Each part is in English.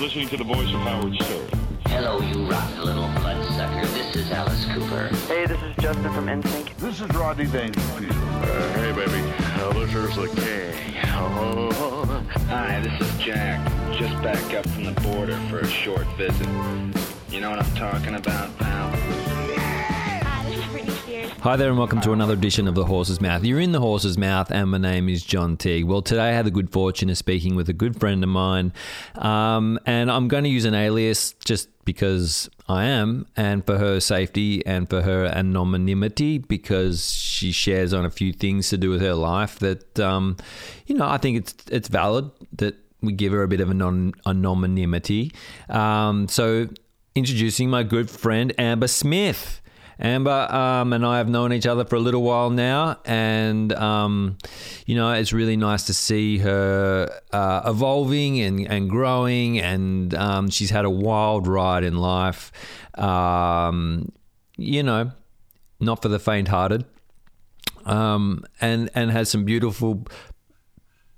listening to the voice of Howard Stern. Hello, you rotten little bloodsucker. This is Alice Cooper. Hey, this is Justin from NSYNC. This is Rodney Dangerfield. Uh, hey, baby. Uh, this is the king. Oh. Hi, this is Jack. Just back up from the border for a short visit. You know what I'm talking about, pal? Hi there, and welcome to another edition of The Horse's Mouth. You're in The Horse's Mouth, and my name is John Teague. Well, today I had the good fortune of speaking with a good friend of mine, um, and I'm going to use an alias just because I am, and for her safety and for her anonymity, because she shares on a few things to do with her life that, um, you know, I think it's it's valid that we give her a bit of anon- anonymity. Um, so, introducing my good friend Amber Smith. Amber um, and I have known each other for a little while now, and um, you know it's really nice to see her uh, evolving and, and growing, and um, she's had a wild ride in life. Um, you know, not for the faint-hearted, um, and and has some beautiful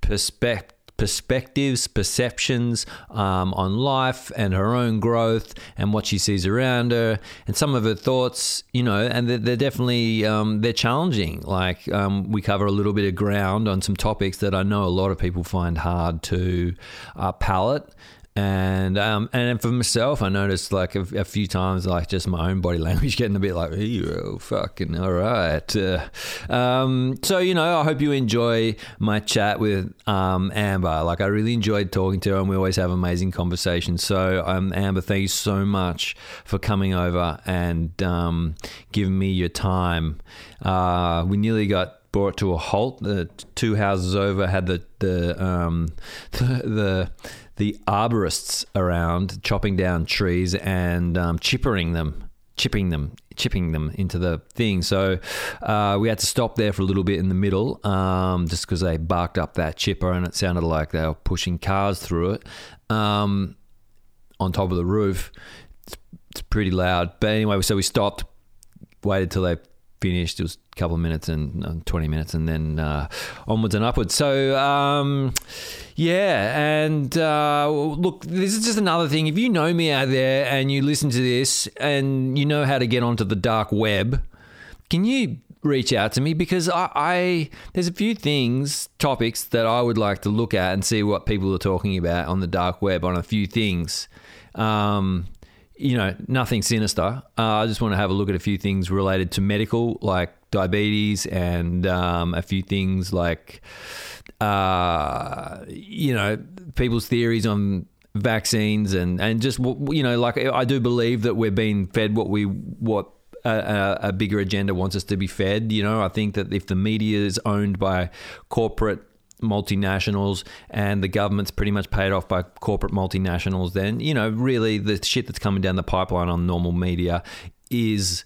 perspective perspectives, perceptions um, on life and her own growth and what she sees around her, and some of her thoughts, you know, and they're, they're definitely um, they're challenging. Like um, we cover a little bit of ground on some topics that I know a lot of people find hard to uh, palate. And um, and for myself, I noticed like a, a, few times, like just my own body language getting a bit like, oh, fucking all right. Uh, um, so you know, I hope you enjoy my chat with um, Amber. Like I really enjoyed talking to her, and we always have amazing conversations. So um, Amber, thank you so much for coming over and um, giving me your time. Uh, we nearly got brought to a halt. The two houses over had the the um, the, the the arborists around chopping down trees and um, chippering them, chipping them, chipping them into the thing. So uh, we had to stop there for a little bit in the middle, um, just because they barked up that chipper and it sounded like they were pushing cars through it um, on top of the roof. It's, it's pretty loud. But anyway, so we stopped, waited till they finished. It was couple of minutes and uh, 20 minutes and then uh, onwards and upwards. So, um, yeah. And uh, look, this is just another thing. If you know me out there and you listen to this and you know how to get onto the dark web, can you reach out to me because I, I, there's a few things topics that I would like to look at and see what people are talking about on the dark web on a few things. Um, you know, nothing sinister. Uh, I just want to have a look at a few things related to medical, like diabetes, and um, a few things like, uh, you know, people's theories on vaccines, and and just you know, like I do believe that we're being fed what we what a, a, bigger agenda wants us to be fed. You know, I think that if the media is owned by corporate multinationals and the government's pretty much paid off by corporate multinationals, then, you know, really the shit that's coming down the pipeline on normal media is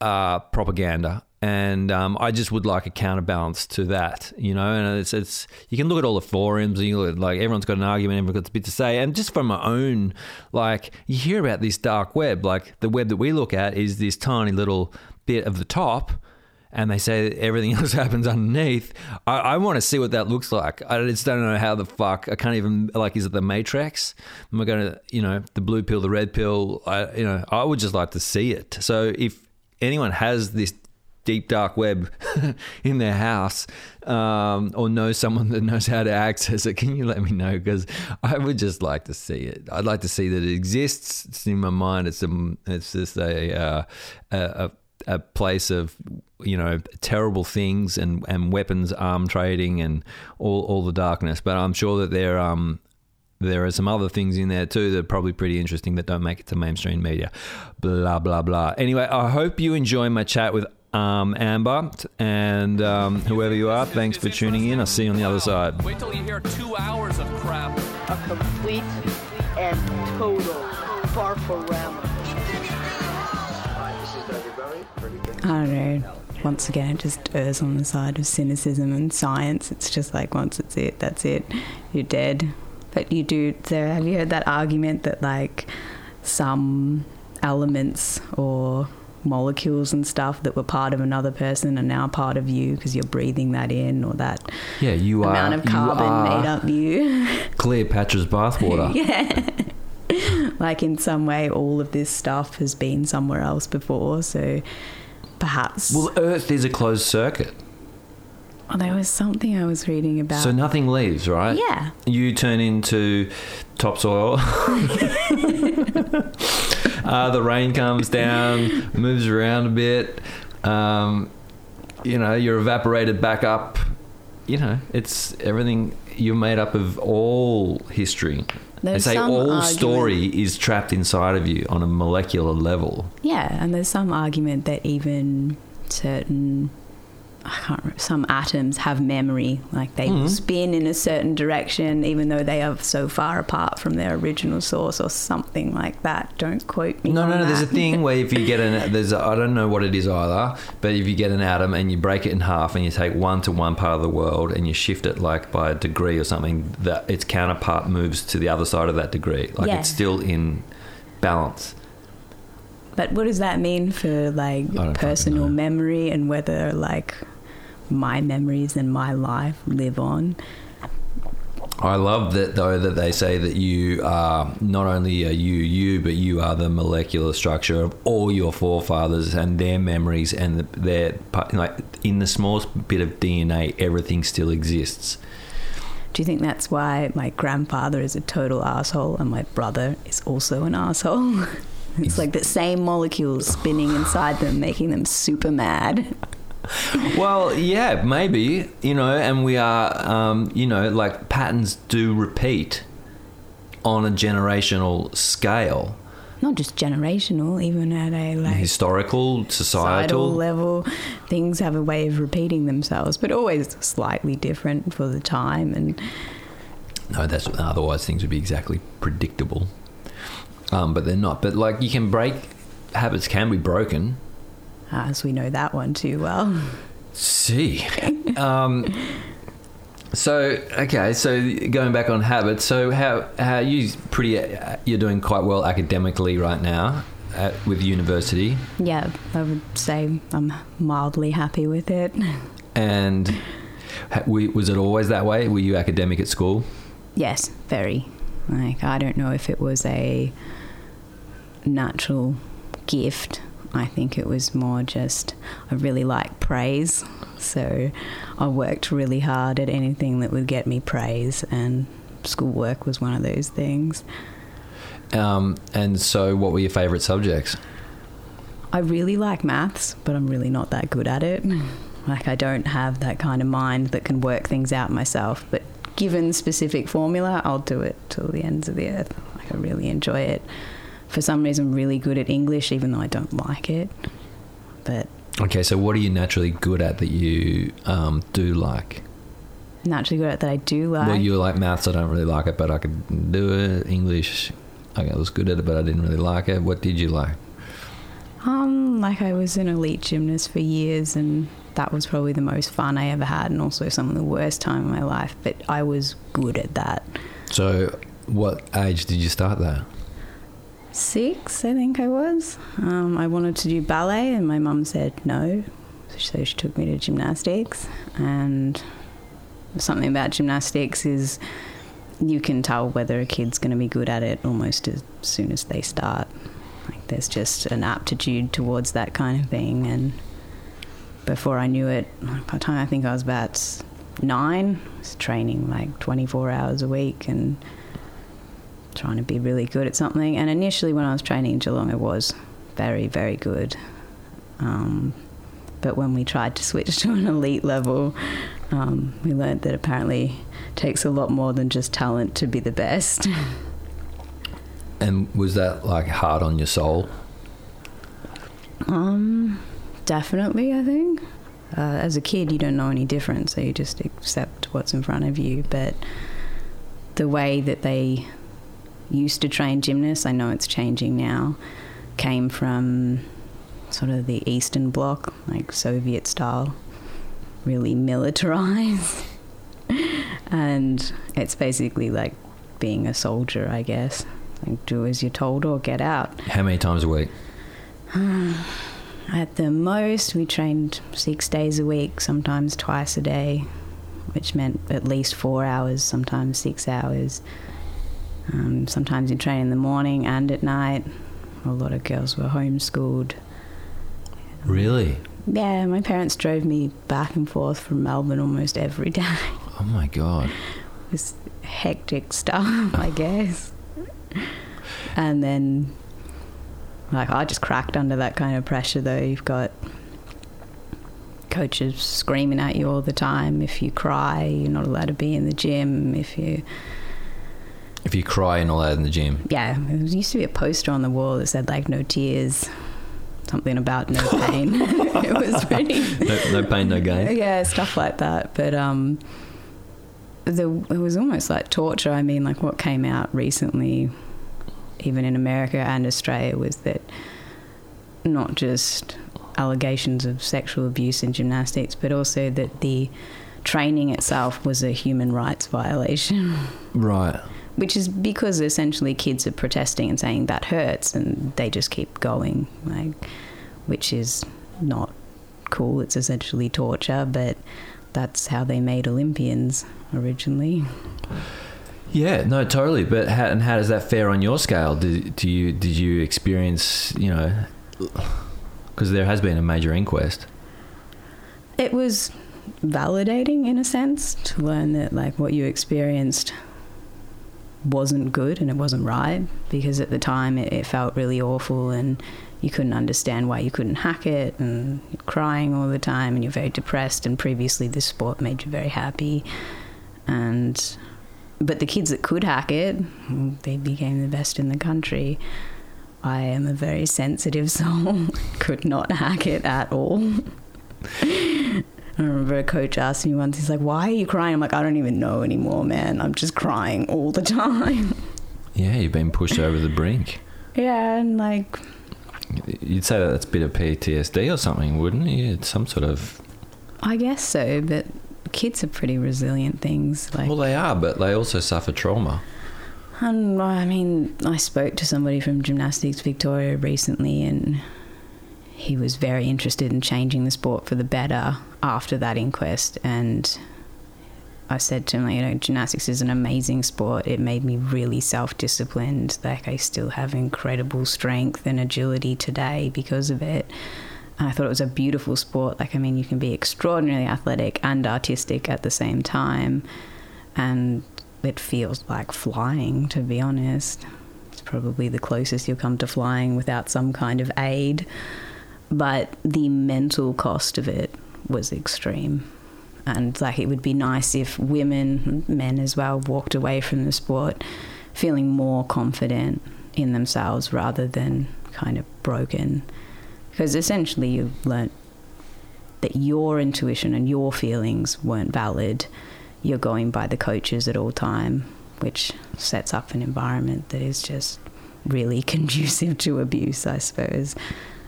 uh, propaganda. And um, I just would like a counterbalance to that, you know. And it's, it's you can look at all the forums, and you look at, like everyone's got an argument, everyone's got a bit to say. And just from my own, like you hear about this dark web, like the web that we look at is this tiny little bit of the top, and they say everything else happens underneath. I, I want to see what that looks like. I just don't know how the fuck. I can't even like. Is it the Matrix? Am I going to, you know, the blue pill, the red pill? I, you know, I would just like to see it. So if anyone has this deep dark web in their house um, or know someone that knows how to access it, can you let me know? Because I would just like to see it. I'd like to see that it exists. It's in my mind. It's a, it's just a, uh, a, a place of you know terrible things and, and weapons arm trading and all, all the darkness. But I'm sure that there um there are some other things in there too that are probably pretty interesting that don't make it to mainstream media. Blah blah blah. Anyway, I hope you enjoy my chat with um, Amber and um, whoever you are. Thanks for tuning in. I'll see you on the other side. Wait till you hear two hours of crap. A complete and total farforama. I don't know. Once again, it just errs on the side of cynicism and science. It's just like once it's it, that's it. You're dead. But you do. So have you heard that argument that like some elements or molecules and stuff that were part of another person are now part of you because you're breathing that in or that yeah you amount are, of carbon made up you cleopatra's bathwater yeah like in some way, all of this stuff has been somewhere else before. So perhaps. Well, Earth is a closed circuit, Oh, there was something I was reading about. so nothing leaves, right? Yeah. You turn into topsoil. uh, the rain comes down, moves around a bit. Um, you know, you're evaporated back up. You know, it's everything. You're made up of all history. There's they say all argument- story is trapped inside of you on a molecular level. Yeah, and there's some argument that even certain I can't remember, some atoms have memory, like they Mm-hmm. spin in a certain direction even though they are so far apart from their original source or something like that. Don't quote me. No, no, no. There's a thing where if you get an, there's a, I don't know what it is either, but if you get an atom and you break it in half and you take one to one part of the world and you shift it like by a degree or something, that its counterpart moves to the other side of that degree. Like Yeah. it's still in balance. But what does that mean for like personal memory and whether like my memories and my life live on? I love that though that they say that you are not only are you you, but you are the molecular structure of all your forefathers and their memories and their like in the smallest bit of DNA, everything still exists. Do you think that's why my grandfather is a total asshole and my brother is also an asshole? It's like the same molecules spinning inside them, making them super mad. Well, yeah, maybe you know, and we are, um, you know, like patterns do repeat on a generational scale, Not just generational, even at a like historical, societal societal. level, things have a way of repeating themselves, but always slightly different for the time. And No, that's otherwise things would be exactly predictable, um, but they're not. But like you can break habits, can be broken. Uh, as we know that one too well. See. Um, so okay, so going back on habits. So how how you pretty you're doing quite well academically right now at, with university, Yeah, I would say I'm mildly happy with it. and was it always that way? Were you academic at school? Yes, very. Like, I don't know if it was a natural gift. I think it was more just, I really like praise. So I worked really hard at anything that would get me praise, and schoolwork was one of those things. Um, and so, what were your favourite subjects? I really like maths, but I'm really not that good at it. Like, I don't have that kind of mind that can work things out myself. But given specific formula, I'll do it till the ends of the earth. Like, I really enjoy it. For some reason, I'm really good at English, even though I don't like it. But Okay, so what are you naturally good at that you um, do like? naturally good at that, I do like. well, you like maths. I don't really like it, but I could do it. English, I was good at it, but I didn't really like it. What did you like? Um, like I was an elite gymnast for years, and that was probably the most fun I ever had, and also some of the worst time of my life. But I was good at that. So, what age did you start that? Six, I think I was. Um, I wanted to do ballet, and my mum said no, so she took me to gymnastics. And something about gymnastics is you can tell whether a kid's going to be good at it almost as soon as they start. Like there's just an aptitude towards that kind of thing, and before I knew it, by the time I think I was about nine, I was training like 24 hours a week and trying to be really good at something. And initially, when I was training in Geelong, I was very, very good. Um, but when we tried to switch to an elite level, um, we learned that apparently it takes a lot more than just talent to be the best. And was that like hard on your soul? Um, definitely, I think. Uh, as a kid, you don't know any different, so you just accept what's in front of you. But the way that they used to train gymnasts, I know it's changing now, came from sort of the Eastern Bloc, like Soviet style, really militarized. and it's basically like being a soldier, I guess. Like, do as you're told or get out. How many times a week? At the most, we trained six days a week, sometimes twice a day, which meant at least four hours, sometimes six hours. Um, sometimes you train in the morning and at night. A lot of girls were homeschooled. Really? Yeah, my parents drove me back and forth from Melbourne almost every day. Oh my god. It's hectic stuff, I guess. And then, like, I just cracked under that kind of pressure, though. You've got coaches screaming at you all the time. If you cry, you're not allowed to be in the gym. If you, If you cry, and all that in the gym. yeah, there used to be a poster on the wall that said, like, no tears, something about no pain. it was pretty. No, no pain, no gain. yeah, stuff like that. But um, the, it was almost like torture. I mean, like what came out recently, even in America and Australia, was that not just allegations of sexual abuse in gymnastics, but also that the training itself was a human rights violation. Right. Which is because essentially kids are protesting and saying that hurts, and they just keep going, like, which is not cool. It's essentially torture, but that's how they made Olympians originally. Yeah, no, totally. But how, and how does that fare on your scale? Did, do you did you experience you know? Because there has been a major inquest. It was validating in a sense to learn that like what you experienced wasn't good and it wasn't right because at the time it, it felt really awful and you couldn't understand why you couldn't hack it and crying all the time and you're very depressed. And previously this sport made you very happy. And but the kids that could hack it they became the best in the country. I am a very sensitive soul could not hack it at all I remember a coach asked me once, he's like, Why are you crying? I'm like, I don't even know anymore, man. I'm just crying all the time. Yeah, you've been pushed over the brink. yeah, and like, You'd say that that's a bit of PTSD or something, wouldn't you? It's some sort of. I guess so, but kids are pretty resilient things. Like, Well, they are, but they also suffer trauma. and I mean, I spoke to somebody from Gymnastics Victoria recently, and he was very interested in changing the sport for the better after that inquest. And I said to him, you know, gymnastics is an amazing sport. It made me really self disciplined. Like, I still have incredible strength and agility today because of it. And I thought it was a beautiful sport. Like, I mean, you can be extraordinarily athletic and artistic at the same time. And it feels like flying, to be honest. It's probably the closest you'll come to flying without some kind of aid. But the mental cost of it was extreme. And like it would be nice if women, men as well, walked away from the sport feeling more confident in themselves rather than kind of broken. Because essentially you've learnt that your intuition and your feelings weren't valid. You're going by the coaches at all time, which sets up an environment that is just really conducive to abuse, I suppose.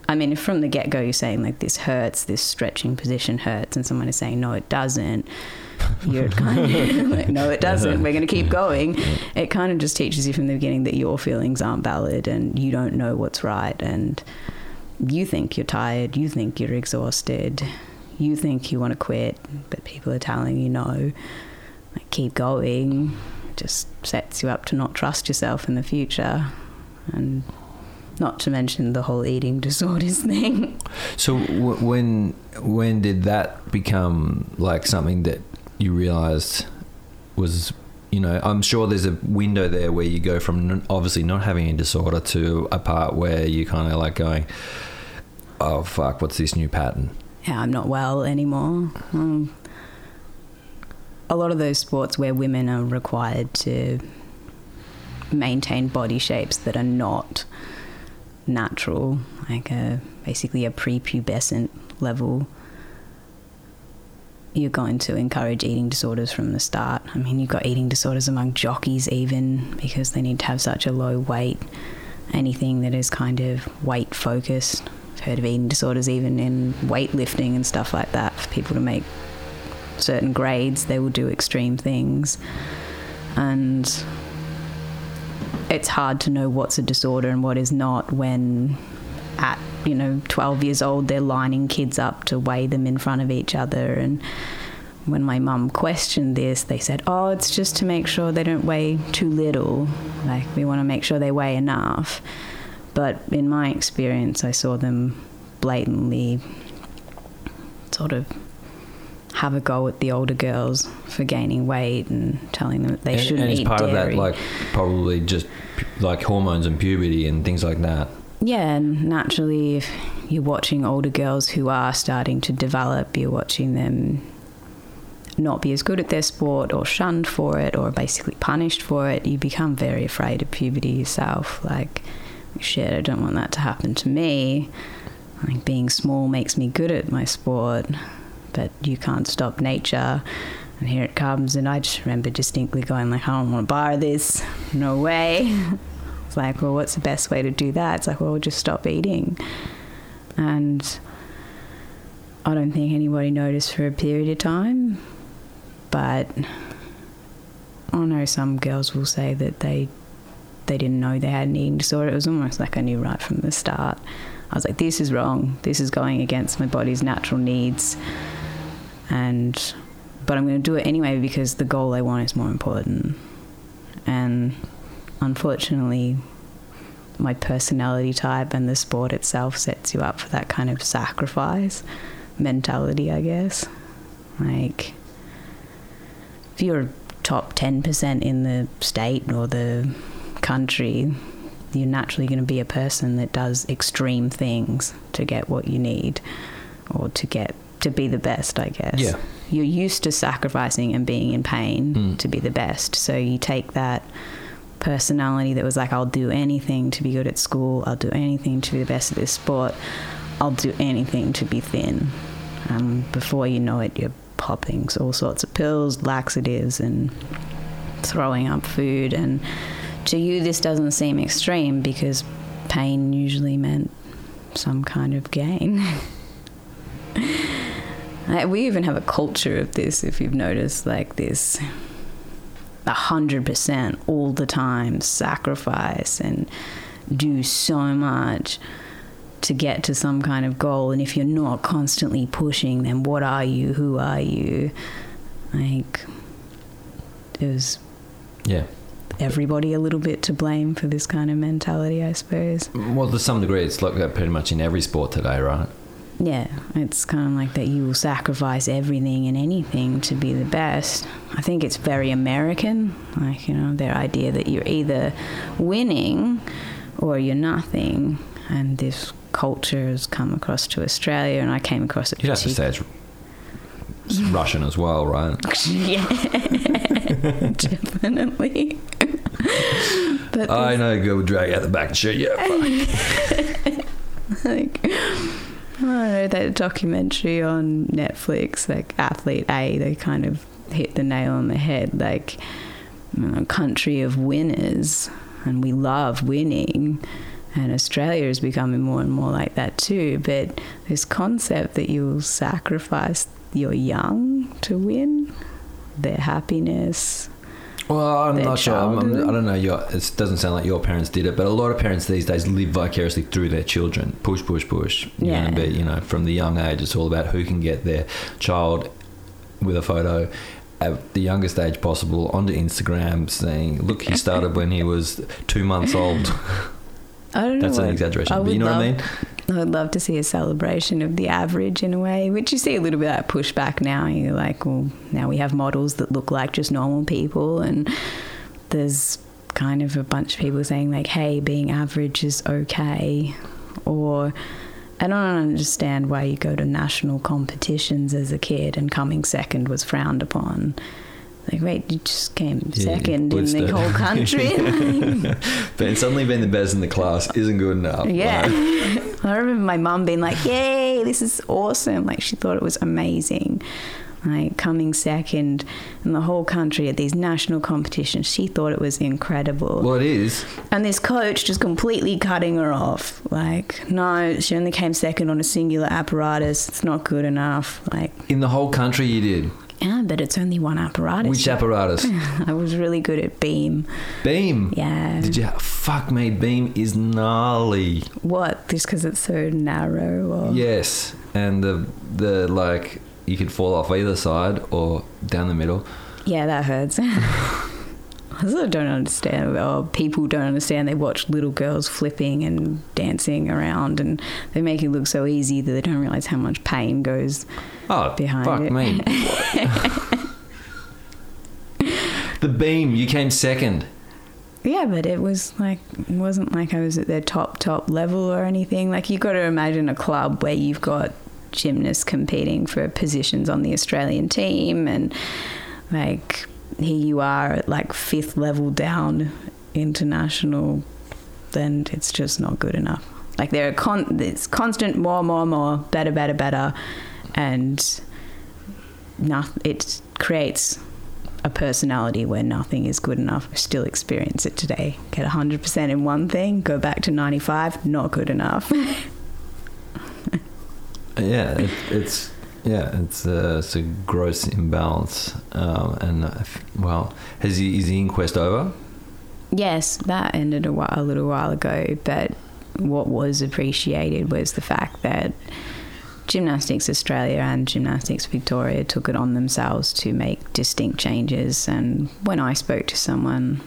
I mean, if from the get go you're saying like this hurts, this stretching position hurts, and someone is saying no, it doesn't, you're kind of like, no, it doesn't. We're going to keep going. It kind of just teaches you from the beginning that your feelings aren't valid and you don't know what's right, and you think you're tired, you think you're exhausted, you think you want to quit, but people are telling you no. Like, keep going. Just sets you up to not trust yourself in the future, and not to mention the whole eating disorders thing. So w- when when did that become like something that you realized was you know I'm sure there's a window there where you go from n- obviously not having a disorder to a part where you kind of like going oh fuck what's this new pattern yeah, I'm not well anymore. Um, a lot of those sports where women are required to maintain body shapes that are not natural, like a, basically a prepubescent level, you're going to encourage eating disorders from the start. I mean, you've got eating disorders among jockeys, even because they need to have such a low weight. Anything that is kind of weight focused. I've heard of eating disorders even in weightlifting and stuff like that. For people to make certain grades, they will do extreme things. And it's hard to know what's a disorder and what is not when at you know 12 years old they're lining kids up to weigh them in front of each other and when my mum questioned this, they said, "Oh, it's just to make sure they don't weigh too little. Like we want to make sure they weigh enough." But in my experience, I saw them blatantly sort of have a go at the older girls for gaining weight and telling them that they and, shouldn't and it's eat part dairy. of that, like probably just like hormones and puberty and things like that. Yeah, and naturally, if you're watching older girls who are starting to develop, you're watching them not be as good at their sport or shunned for it or basically punished for it, you become very afraid of puberty yourself. Like, shit, I don't want that to happen to me. Like, being small makes me good at my sport, but you can't stop nature. And here it comes, and I just remember distinctly going like, I don't want to borrow this. No way. It's like, well, what's the best way to do that? It's like, well, just stop eating. And I don't think anybody noticed for a period of time, but I know some girls will say that they they didn't know they had an eating disorder. It was almost like I knew right from the start. I was like, this is wrong. This is going against my body's natural needs, and but I'm going to do it anyway because the goal I want is more important. And unfortunately, my personality type and the sport itself sets you up for that kind of sacrifice mentality, I guess. Like, if you're top 10% in the state or the country, you're naturally going to be a person that does extreme things to get what you need or to get to be the best, I guess. Yeah. You're used to sacrificing and being in pain Mm. to be the best. So you take that personality that was like, I'll do anything to be good at school, I'll do anything to be the best at this sport, I'll do anything to be thin. Um, before you know it, you're popping all sorts of pills, laxatives, and throwing up food. And to you, this doesn't seem extreme because pain usually meant some kind of gain. We even have a culture of this, if you've noticed, like this a hundred percent all the time sacrifice and do so much to get to some kind of goal and if you're not constantly pushing then what are you who are you like is Yeah. everybody a little bit to blame for this kind of mentality i suppose Well, to some degree, it's like that pretty much in every sport today, right? Yeah, it's kind of like that you will sacrifice everything and anything to be the best. I think it's very American, like, you know, their idea that you're either winning or you're nothing. And this culture has come across to Australia, and I came across it. You'd have to say it's, it's Russian as well, right? yeah, definitely. but I know, go drag out the back and shit. Yeah, like I don't know that documentary on Netflix, like Athlete A, they kind of hit the nail on the head. Like you know, country of winners, and we love winning. And Australia is becoming more and more like that too. But this concept that you'll sacrifice your young to win, their happiness. Well, I'm not sure. I'm, I'm. I don't know. Your, it doesn't sound like your parents did it, but a lot of parents these days live vicariously through their children. Push, push, push. You're Yeah. gonna be, you know, from the young age, it's all about who can get their child with a photo at the youngest age possible onto Instagram, saying, "Look, he started when he was two months old." I don't know. That's an exaggeration, but you know what I mean? I would love to see a celebration of the average in a way, which you see a little bit of that pushback now. You're like, well, now we have models that look like just normal people, and there's kind of a bunch of people saying, like, hey, being average is okay. Or I don't understand why you go to national competitions as a kid and coming second was frowned upon. Like, wait, you just came Yeah, second in blitzed the whole country. But suddenly being the best in the class isn't good enough. Yeah. Like, I remember my mum being like, Yay, this is awesome. Like, she thought it was amazing. Like, coming second in the whole country at these national competitions. She thought it was incredible. well, it is. and this coach just completely cutting her off. Like, no, she only came second on a singular apparatus. It's not good enough. Like, In the whole country, you did. Yeah, but it's only one apparatus. Which apparatus? I was really good at beam. Beam. Yeah. Did you? Fuck me, Beam is gnarly. What? Just because it's so narrow? Or... Yes, and the the like you could fall off either side or down the middle. Yeah, that hurts. I sort of don't understand, or people don't understand. They watch little girls flipping and dancing around, and they make it look so easy that they don't realize how much pain goes. Oh, Behind fuck it. me. the beam, you came second. Yeah, but it was like it wasn't like I was at their top top level or anything. Like you got to imagine a club where you've got gymnasts competing for positions on the Australian team, and like here you are at like fifth level down international. Then it's just not good enough. Like there are con- it's constant more, more, more, better, better, better, and nothing. It creates a personality where nothing is good enough. Still experience it today. Get 100% in one thing, go back to 95, not good enough. Yeah, it, it's yeah, it's a, it's a gross imbalance. Um, and uh, well, has he, is the inquest over? yes, that ended a, while, a little while ago, but what was appreciated was the fact that Gymnastics Australia and Gymnastics Victoria took it on themselves to make distinct changes. And when I spoke to someone,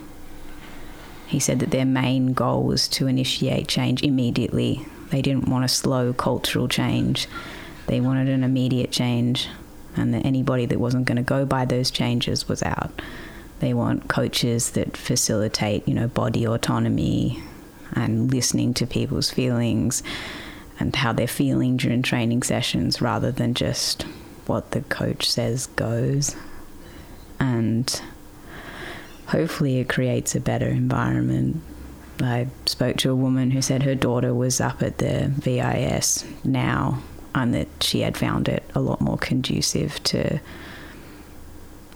he said that their main goal was to initiate change immediately. They didn't want a slow cultural change, they wanted an immediate change, and that anybody that wasn't going to go by those changes was out. They want coaches that facilitate, you know, body autonomy and listening to people's feelings and how they're feeling during training sessions rather than just what the coach says goes. And hopefully it creates a better environment. I spoke to a woman who said her daughter was up at the VIS now and that she had found it a lot more conducive to,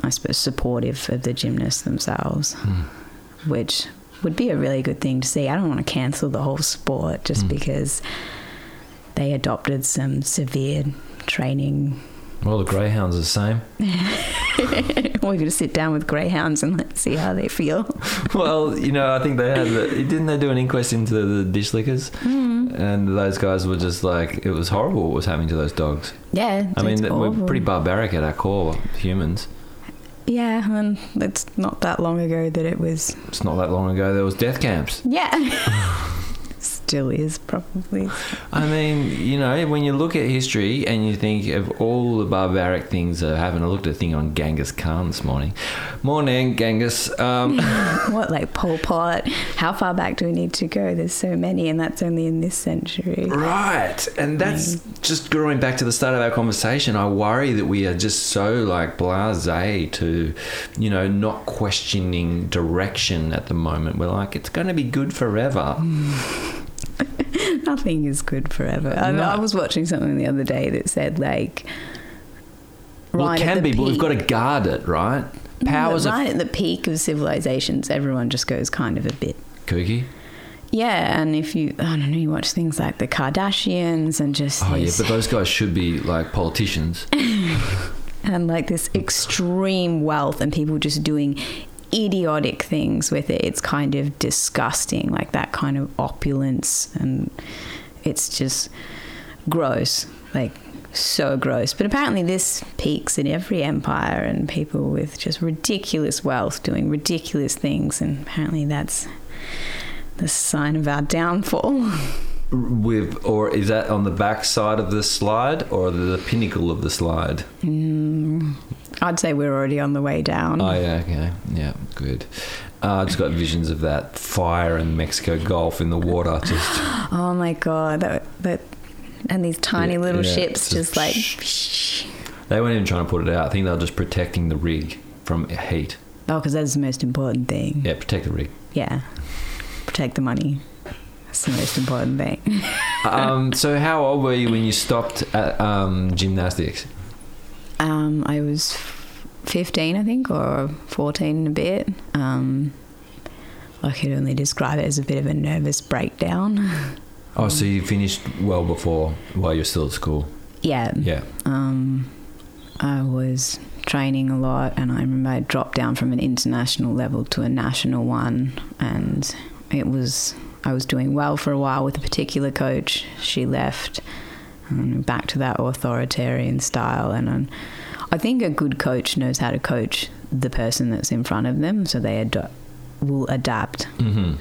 I suppose, supportive of the gymnasts themselves, hmm. which would be a really good thing to see. I don't want to cancel the whole sport just hmm. because they adopted some severe training. Well, the greyhounds are the same. We're going to sit down with greyhounds and let's see how they feel. well, you know, I think they had. The, didn't they do an inquest into the dish lickers? Mm. And those guys were just like, it was horrible what was happening to those dogs. Yeah, I mean, we're pretty barbaric at our core, humans. Yeah, and it's not that long ago that it was. It's not that long ago there was death camps. Yeah. Still is, probably. I mean, you know, when you look at history and you think of all the barbaric things that have happened, I looked at a thing on Genghis Khan this morning. Morning, Genghis. Um, What, like Pol Pot? How far back do we need to go? There's so many, and that's only in this century. right. And that's just going back to the start of our conversation. I worry that we are just so like blase to, you know, not questioning direction at the moment. We're like, it's going to be good forever. Nothing is good forever. I, No. I was watching something the other day that said, like, Well, right it can be, but we've got to guard it, right? Mm, Powers right of at the peak of civilizations, everyone just goes kind of a bit kooky. Yeah, and if you, I don't know, you watch things like the Kardashians and just Oh yeah, but those guys should be like politicians. and like this extreme wealth and people just doing idiotic things with it. It's kind of disgusting, like that kind of opulence, and it's just gross, like so gross. But apparently, this peaks in every empire, and people with just ridiculous wealth doing ridiculous things, and apparently that's the sign of our downfall. With or is that on the back side of the slide or the pinnacle of the slide? Mm. I'd say we're already on the way down. Oh yeah, okay, yeah, good. Uh, I just got visions of that fire in Mexico Gulf in the water. Just Oh my god, that that and these tiny Yeah, little yeah, ships just just like they weren't even trying to put it out. I think they were just protecting the rig from heat. oh, because that's the most important thing. Yeah, protect the rig. Yeah, protect the money. That's the most important thing. um, so how old were you when you stopped at um, gymnastics? Um, I was fifteen, I think, or fourteen and a bit. Um, I could only describe it as a bit of a nervous breakdown. Oh, so you finished well before while you're still at school. yeah. Yeah. Um, I was training a lot, and I remember I dropped down from an international level to a national one, and it was I was doing well for a while with a particular coach. She left, Mm, back to that authoritarian style. And I think a good coach knows how to coach the person that's in front of them, so they ad- will adapt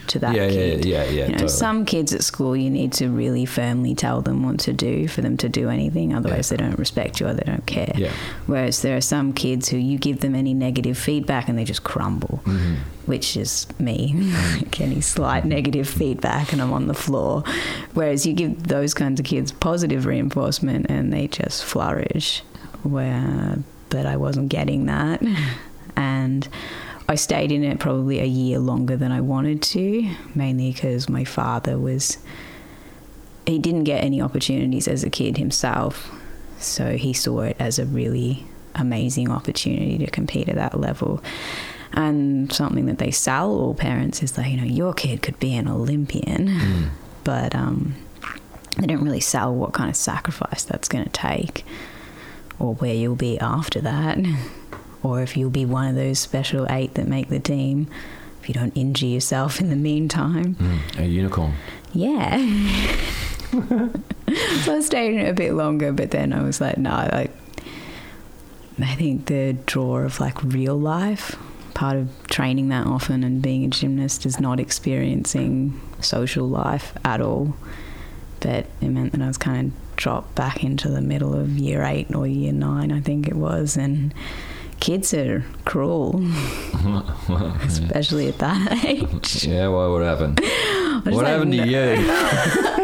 to that Mm-hmm. Yeah, yeah, kid. yeah, yeah, You know, totally. some kids at school, you need to really firmly tell them what to do for them to do anything. Otherwise, they don't respect you or they don't care. Yeah. Whereas there are some kids who you give them any negative feedback and they just crumble, Mm-hmm. which is me. like any slight negative feedback and I'm on the floor. Whereas you give those kinds of kids positive reinforcement and they just flourish. Where, but I wasn't getting that. And I stayed in it probably a year longer than I wanted to, mainly because my father was. He didn't get any opportunities as a kid himself, so he saw it as a really amazing opportunity to compete at that level. And something that they sell all parents is that, you know, your kid could be an Olympian, but um, they don't really sell what kind of sacrifice that's going to take or where you'll be after that, or if you'll be one of those special eight that make the team if you don't injure yourself in the meantime. Mm, a unicorn. Yeah. so I stayed in it a bit longer, but then I was like, no, I, I think the draw of like real life, part of training that often and being a gymnast is not experiencing social life at all. But it meant that I was kind of dropped back into the middle of year eight or year nine, I think it was. And kids are cruel, especially at that age. Yeah, well, what happened? What happened to you?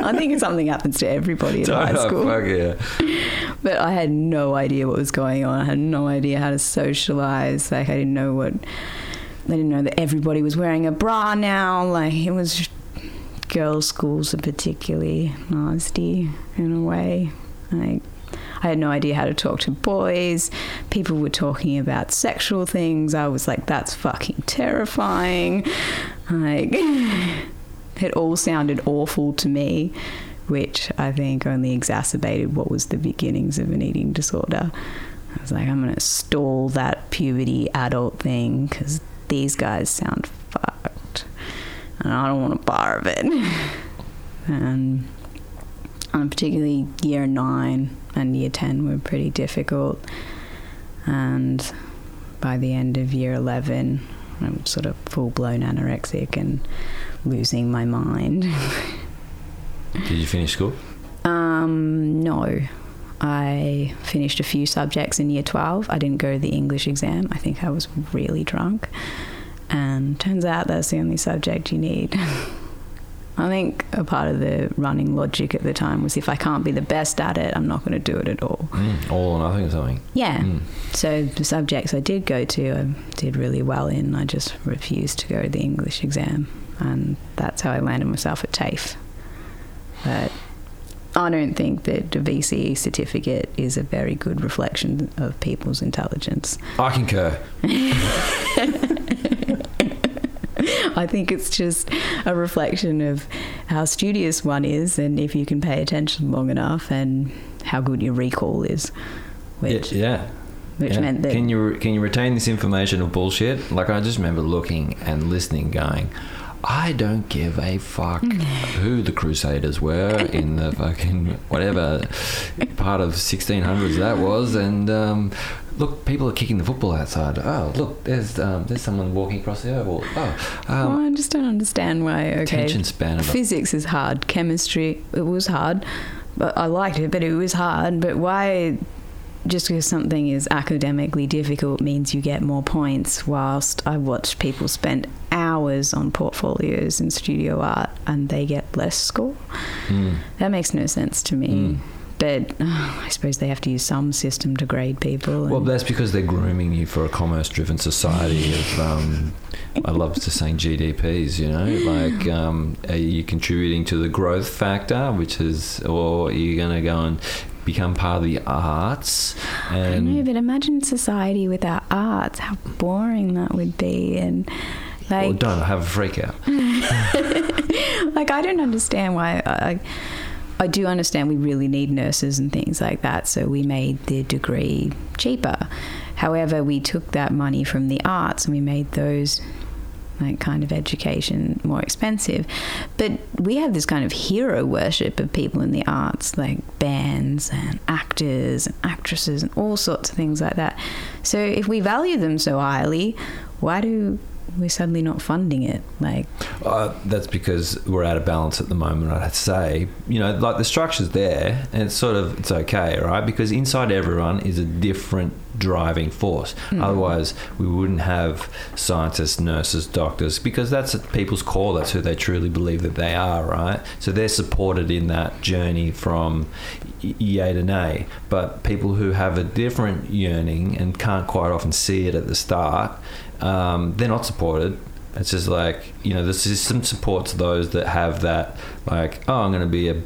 I think something happens to everybody in high Oh, school. fuck yeah. But I had no idea what was going on. I had no idea how to socialize. Like I didn't know what. I didn't know that everybody was wearing a bra now. Like it was. Girls' schools are particularly nasty in a way. Like I had no idea how to talk to boys. People were talking about sexual things. I was like, that's fucking terrifying. Like, it all sounded awful to me, which I think only exacerbated what was the beginnings of an eating disorder. I was like, I'm going to stall that puberty adult thing because these guys sound fucked. And I don't want a bar of it. and I'm particularly year nine and year 10 were pretty difficult. And by the end of year 11, I'm sort of full blown anorexic and losing my mind. Did you finish school? Um, no. I finished a few subjects in year 12. I didn't go to the English exam. I think I was really drunk. And turns out that's the only subject you need. I think a part of the running logic at the time was if I can't be the best at it, I'm not going to do it at all. Mm, all or nothing or something. Yeah. Mm. So the subjects I did go to, I did really well in. I just refused to go to the English exam, and that's how I landed myself at TAFE. But I don't think that a VCE certificate is a very good reflection of people's intelligence. I concur. I think it's just a reflection of how studious one is, and if you can pay attention long enough, and how good your recall is. Which, yeah. which Yeah. meant that can you can you retain this information of bullshit? Like I just remember looking and listening, going, I don't give a fuck who the Crusaders were in the fucking whatever part of 1600s that was, and um, look, people are kicking the football outside. Oh, look, there's um, there's someone walking across the oval. Oh, Well, um, I just don't understand why. Okay, Attention span of physics is hard. Chemistry, it was hard, but I liked it. But it was hard. But why? Just because something is academically difficult means you get more points. Whilst I watched people spend hours on portfolios in studio art and they get less score. mm, That makes no sense to me. Mm. But I suppose they have to use some system to grade people. well, that's because they're grooming you for a commerce-driven society of. Um, I love to saying GDPs. You know, like um, are you contributing to the growth factor, which is, or are you going to go and become part of the arts? I know, but imagine society without arts, how boring that would be. And like, or don't have a freak out. like I don't understand why. I, I do understand we really need nurses and things like that, so we made the degree cheaper. However, we took that money from the arts and we made those like kind of education more expensive. But we have this kind of hero worship of people in the arts, like bands and actors and actresses and all sorts of things like that. So if we value them so highly, why do we suddenly not funding it? Like, Uh, that's because we're out of balance at the moment. I'd say, you know, like the structure's there, and it's sort of it's okay, right? Because inside everyone is a different driving force. Otherwise, we wouldn't have scientists, nurses, doctors, because that's people's core. That's who they truly believe that they are, right? So they're supported in that journey from yay to nay. But people who have a different yearning and can't quite often see it at the start, um, they're not supported. It's just like you know the system supports those that have that like oh I'm going to be a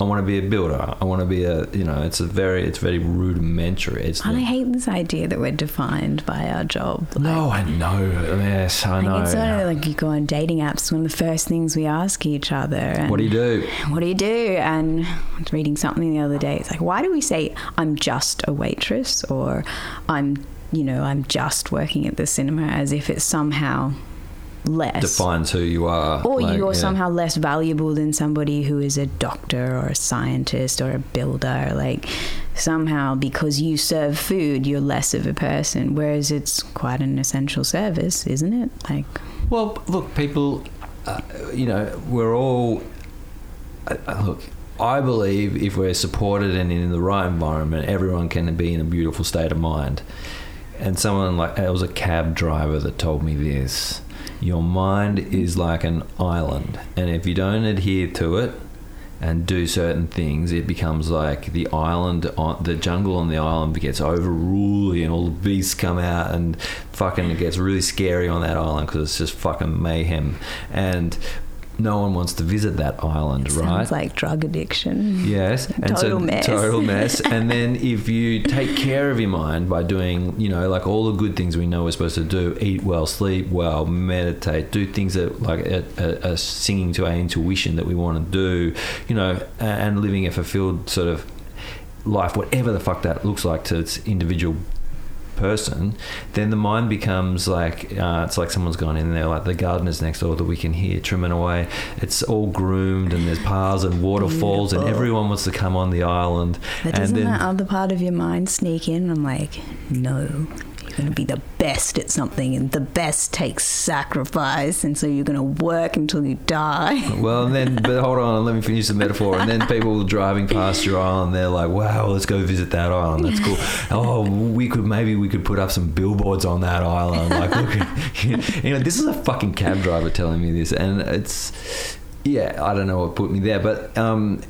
I want to be a builder I want to be a you know it's a very it's very rudimentary it's and I hate this idea that we're defined by our job. Like, no I know yes I like, know it's sort of like you go on dating apps. One of the first things we ask each other. And what do you do What do you do? And I was reading something the other day. It's like, why do we say I'm just a waitress or I'm, you know, I'm just working at the cinema as if it's somehow less. defines who you are or like, you're yeah. somehow less valuable than somebody who is a doctor or a scientist or a builder. Like somehow because you serve food, you're less of a person. Whereas it's quite an essential service, isn't it? Like Well, look, people, uh, you know, we're all. Uh, uh, look, I believe if we're supported and in the right environment, everyone can be in a beautiful state of mind. And someone like, it was a cab driver that told me this. Your mind is like an island, and if you don't adhere to it, and do certain things, it becomes like the island, on the jungle on the island gets overruly, and all the beasts come out, and fucking it gets really scary on that island because it's just fucking mayhem, and no one wants to visit that island, right? sounds like drug addiction. Yes, and Total so mess. total mess. and then if you take care of your mind by doing, you know, like all the good things we know we're supposed to do: eat well, sleep well, meditate, do things that like are, singing to our intuition that we want to do, you know, and living a fulfilled sort of life, whatever the fuck that looks like to its individual person, then the mind becomes like uh, it's like someone's gone in there, like the gardeners next door that we can hear trimming away. It's all groomed and there's paths and waterfalls, and everyone wants to come on the island. But and doesn't then that other part of your mind sneak in? I'm like, no, you're going to be the best at something, and the best takes sacrifice, and so you're going to work until you die. Well, and then, but hold on, let me finish the metaphor. And then people driving past your island, they're like, "Wow, let's go visit that island. That's cool. Oh, we could maybe we could put up some billboards on that island. Like, look, know, this is a fucking cab driver telling me this, and it's, yeah, I don't know what put me there, but um,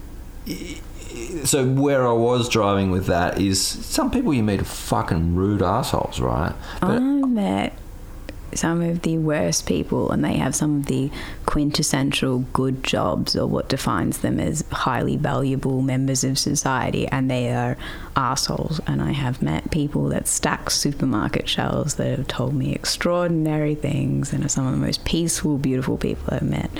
so where I was driving with that is some people you meet are fucking rude assholes, right? But I've met some of the worst people, and they have some of the quintessential good jobs, or what defines them as highly valuable members of society, and they are assholes. And I have met people that stack supermarket shelves that have told me extraordinary things, and are some of the most peaceful, beautiful people I've met.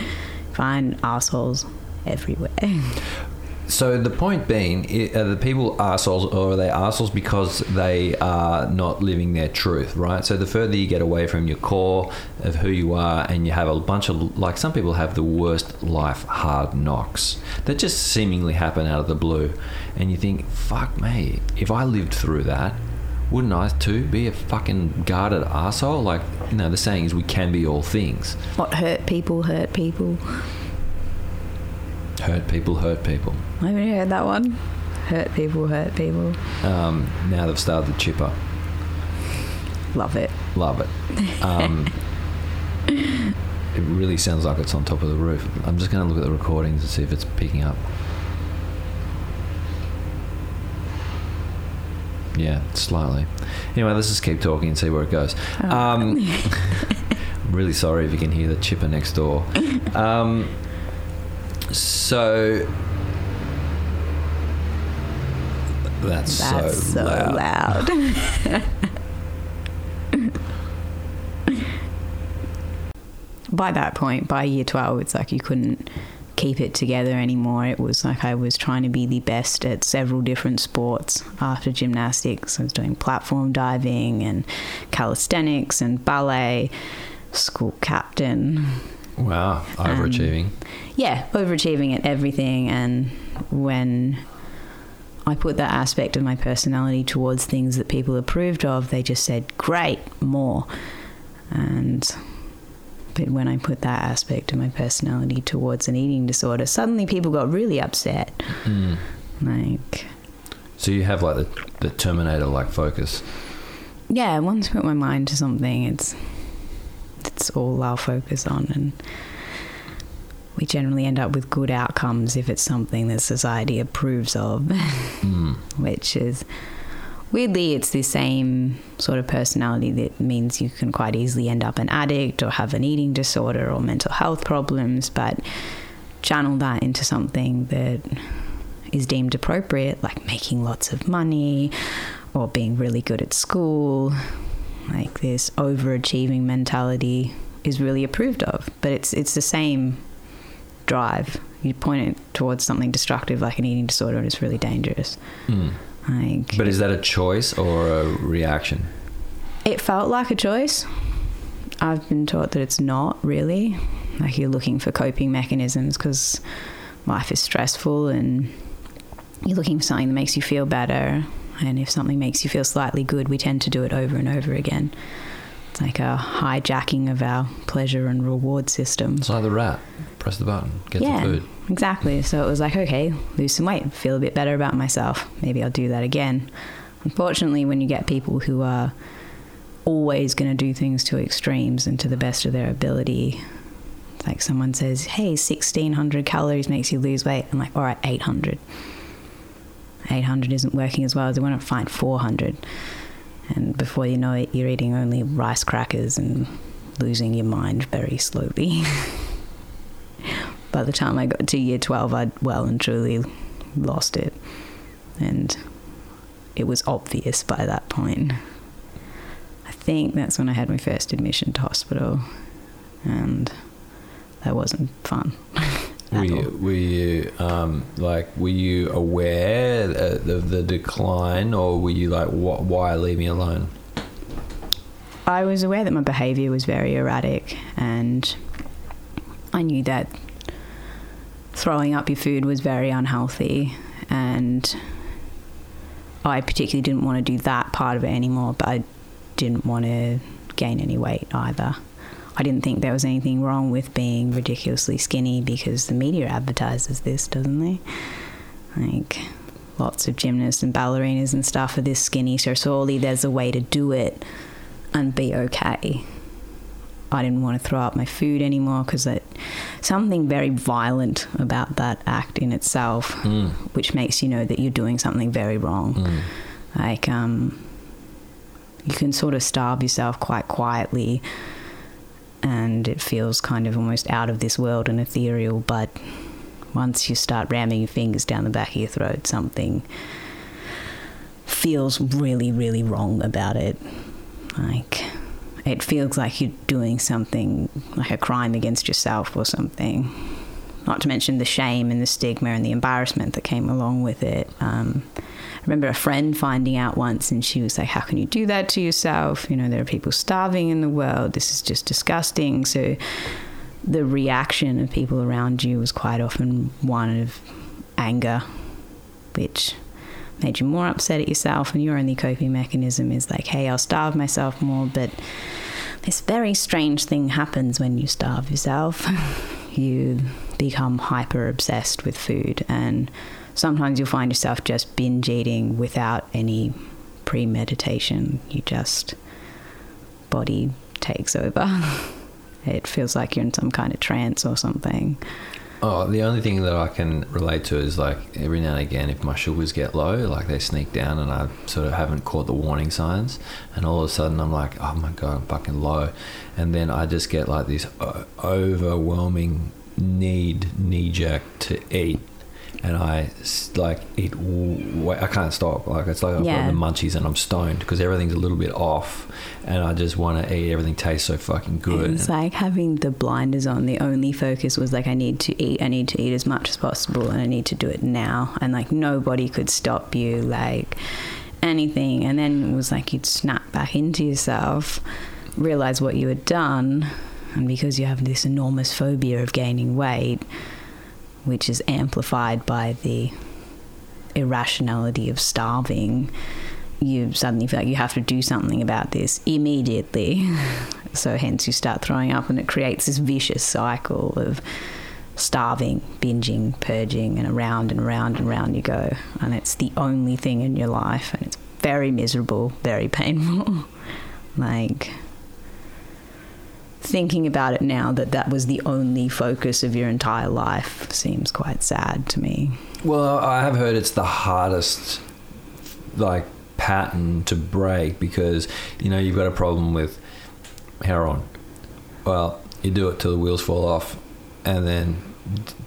Find assholes everywhere. So the point being, are uh, the people assholes or are they assholes because they are not living their truth, right? So the further you get away from your core of who you are, and you have a bunch of like some people have the worst life hard knocks that just seemingly happen out of the blue, and you think, fuck me, if I lived through that. Wouldn't I too be a fucking guarded asshole? Like, you know, the saying is we can be all things. what hurt people hurt people. Hurt people, hurt people. I haven't heard that one? Hurt people hurt people. Um, now they've started the chipper. Love it. Love it. Um, it really sounds like it's on top of the roof. I'm just going to look at the recordings and see if it's picking up. Yeah, slightly. Anyway, let's just keep talking and see where it goes. Um, I'm really sorry if you can hear the chipper next door. Um, so. That's, That's so, so loud. loud. by that point, by year 12, it's like you couldn't keep it together anymore. It was like I was trying to be the best at several different sports after gymnastics. I was doing platform diving and calisthenics and ballet. school captain. Wow, overachieving. Yeah, overachieving at everything. And when I put that aspect of my personality towards things that people approved of, they just said, great, more. And but when I put that aspect of my personality towards an eating disorder, suddenly people got really upset. Mm. Like, So you have like the, the Terminator like focus. yeah, once I put my mind to something, it's it's all I'll focus on, and we generally end up with good outcomes if it's something that society approves of, Mm. which is weirdly it's the same sort of personality that means you can quite easily end up an addict or have an eating disorder or mental health problems, but channel that into something that is deemed appropriate, like making lots of money or being really good at school. Like this overachieving mentality is really approved of, but it's it's the same drive. You point it towards something destructive like an eating disorder, and it's really dangerous. Mm. Like, But is that a choice or a reaction? it felt like a choice. I've been taught that it's not really. Like you're looking for coping mechanisms because life is stressful and you're looking for something that makes you feel better. And if something makes you feel slightly good, we tend to do it over and over again. It's like a hijacking of our pleasure and reward system. It's like the rat. Press the button, get yeah, the food. exactly. So it was like, okay, lose some weight, feel a bit better about myself. Maybe I'll do that again. Unfortunately, when you get people who are always going to do things to extremes and to the best of their ability, it's like someone says, hey, 1600 calories makes you lose weight. I'm like, all right, 800. 800 isn't working as well as I want to find 400. And before you know it, you're eating only rice crackers and losing your mind very slowly. By the time I got to year 12, I'd well and truly lost it. And it was obvious by that point. I think that's when I had my first admission to hospital. And that wasn't fun. Were you, were you um, like were you aware of the decline, or were you like, "Wh- "Why leave me alone"? I was aware that my behavior was very erratic, and I knew that throwing up your food was very unhealthy, and I particularly didn't want to do that part of it anymore, but I didn't want to gain any weight either. I didn't think there was anything wrong with being ridiculously skinny because the media advertises this, doesn't they? Like, lots of gymnasts and ballerinas and stuff are this skinny, so surely there's a way to do it and be okay. I didn't want to throw up my food anymore because something very violent about that act in itself, Mm. which makes you know that you're doing something very wrong. Mm. Like, um, you can sort of starve yourself quite quietly, and it feels kind of almost out of this world and ethereal. But once you start ramming your fingers down the back of your throat, something feels really, really wrong about it. Like, it feels like you're doing something like a crime against yourself or something. Not to mention the shame and the stigma and the embarrassment that came along with it. Um, remember a friend finding out once, and she was like, How can you do that to yourself? You know, there are people starving in the world. This is just disgusting. So, the reaction of people around you was quite often one of anger, which made you more upset at yourself. And your only coping mechanism is like, Hey, I'll starve myself more. But this very strange thing happens when you starve yourself. you become hyper obsessed with food and sometimes you'll find yourself just binge eating without any premeditation. You just body takes over. it feels like you're in some kind of trance or something. Oh, the only thing that I can relate to is like every now and again, if my sugars get low, like they sneak down and I sort of haven't caught the warning signs, and all of a sudden I'm like, oh my god, I'm fucking low, and then I just get like this overwhelming need, knee jerk to eat, and I like eat. I can't stop. Like it's like I've Yeah. got the munchies and I'm stoned because everything's a little bit off, and I just want to eat. Everything tastes so fucking good. It's like having the blinders on. The only focus was like, I need to eat. I need to eat as much as possible, and I need to do it now. And like nobody could stop you, like anything. And then it was like you'd snap back into yourself. realize what you had done, and because you have this enormous phobia of gaining weight, which is amplified by the irrationality of starving, you suddenly feel like you have to do something about this immediately. so, hence, you start throwing up, and it creates this vicious cycle of starving, binging, purging, and around and around and around you go. And it's the only thing in your life, and it's very miserable, very painful. like, thinking about it now that that was the only focus of your entire life seems quite sad to me. Well, I have heard it's the hardest, like, pattern to break because, you know, you've got a problem with heroin. Well, you do it till the wheels fall off, and then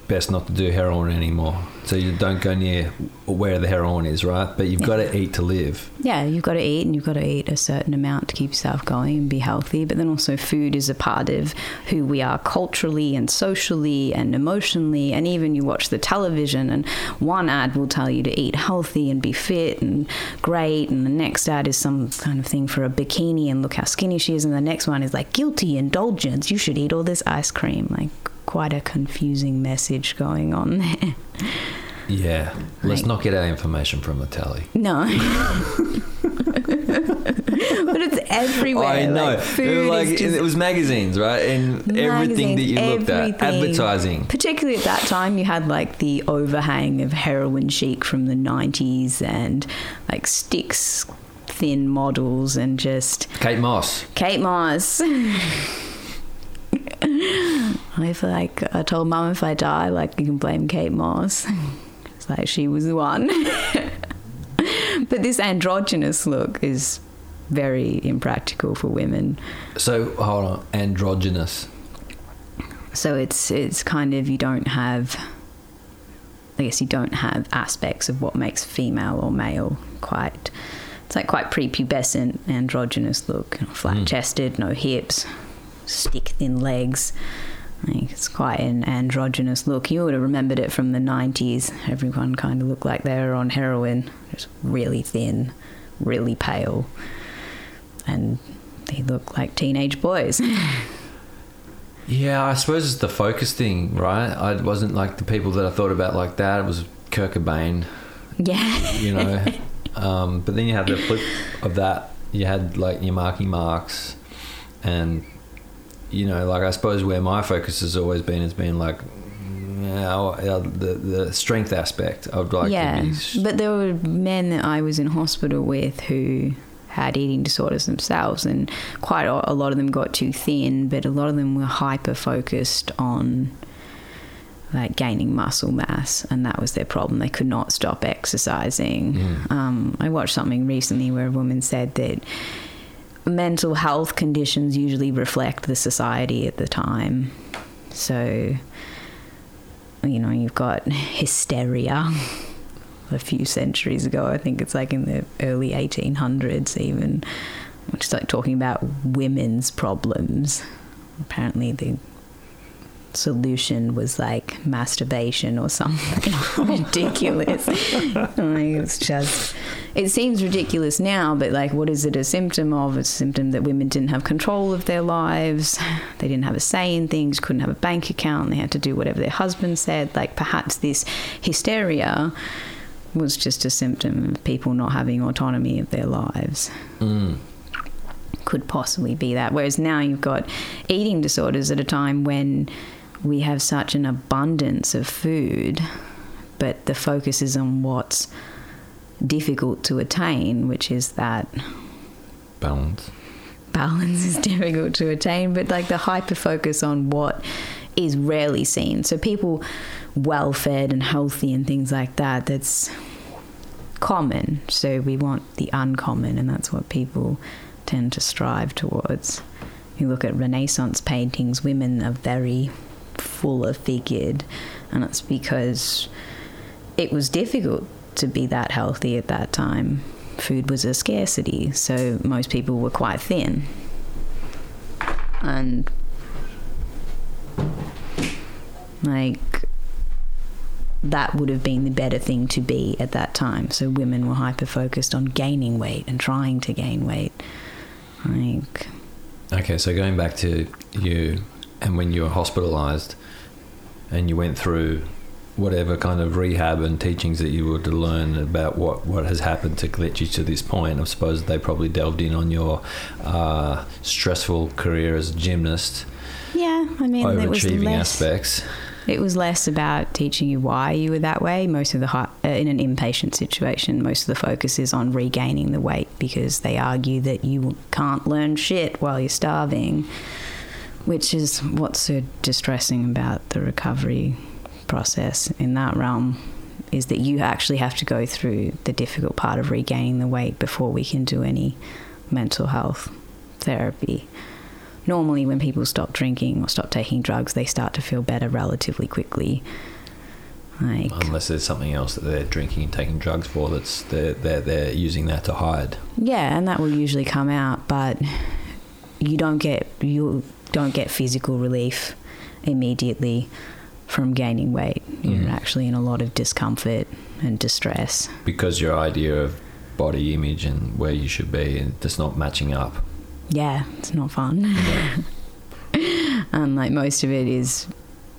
best not to do heroin anymore. So you don't go near where the heroin is, right? But you've got to eat to live. Yeah, you've got to eat and you've got to eat a certain amount to keep yourself going and be healthy. But then also, food is a part of who we are culturally and socially and emotionally. And even you watch the television, and one ad will tell you to eat healthy and be fit and great. And the next ad is some kind of thing for a bikini and look how skinny she is. And the next one is like guilty indulgence. You should eat all this ice cream. Like, quite a confusing message going on there. Yeah. Let's Like- not get our information from the telly. No. but it's everywhere. I know. Like, it, food was like, just it was magazines, right? And everything that you looked at. Advertising. Particularly at that time, you had like the overhang of heroin chic from the 90s and like sticks thin models and just Kate Moss. Kate Moss. I feel like I told mum if I die, like you can blame Kate Moss. It's like she was the one. but this androgynous look is very impractical for women. So, hold on. Androgynous. So it's it's kind of you don't have I guess you don't have aspects of what makes female or male quite it's like quite prepubescent androgynous look, flat chested, no hips, stick thin legs. Like it's quite an androgynous look. You would have remembered it from the 90s. Everyone kind of looked like they were on heroin, just really thin, really pale, and they look like teenage boys. Yeah, I suppose it's the focus thing, right? I wasn't like the people that I thought about like that. It was Kurt Cobain, yeah. you know. um, but then you had the flip of that. You had like your Marky Marks, and you know, like I suppose where my focus has always been has been like, the the strength aspect. I would like yeah, to be. but there were men that I was in hospital with who had eating disorders themselves, and quite a a lot of them got too thin, but a lot of them were hyper focused on like gaining muscle mass, and that was their problem. They could not stop exercising. Um, I watched something recently where a woman said that mental health conditions usually reflect the society at the time. So, you know, you've got hysteria a few centuries ago. I think it's like in the early 1800s, even, which is like talking about women's problems. Apparently, the solution was like masturbation or something ridiculous. like, it's just, it seems ridiculous now, but like, what is it a symptom of? It's a symptom that women didn't have control of their lives. They didn't have a say in things, couldn't have a bank account. They had to do whatever their husband said. Like, perhaps this hysteria was just a symptom of people not having autonomy of their lives Mm. could possibly be that. Whereas now you've got eating disorders at a time when we have such an abundance of food, but the focus is on what's difficult to attain, which is that Balance. balance is difficult to attain, but like the hyper focus on what is rarely seen. So people well fed and healthy and things like that, that's common. So we want the uncommon, and that's what people tend to strive towards. You look at Renaissance paintings, women are very fuller figured, and it's because it was difficult to be that healthy at that time. Food was a scarcity, so most people were quite thin. And like that would have been the better thing to be at that time. So women were hyper focused on gaining weight and trying to gain weight. Like Okay, so going back to you and when you were hospitalized and you went through whatever kind of rehab and teachings that you were to learn about what, what has happened to get you to this point, I suppose they probably delved in on your uh, stressful career as a gymnast, Yeah, I mean, it was less. aspects. It was less about teaching you why you were that way. Most of the uh, in an inpatient situation, most of the focus is on regaining the weight because they argue that you can't learn shit while you're starving, which is what's so distressing about the recovery process in that realm is that you actually have to go through the difficult part of regaining the weight before we can do any mental health therapy normally when people stop drinking or stop taking drugs, they start to feel better relatively quickly. Like, Unless there's something else that they're drinking and taking drugs for that's they're, they're, they're using that to hide. yeah, and that will usually come out, but you don't get you don't get physical relief immediately from gaining weight. You're mm-hmm. actually in a lot of discomfort and distress. because your idea of body image and where you should be and not matching up. Yeah, it's not fun. and like most of it is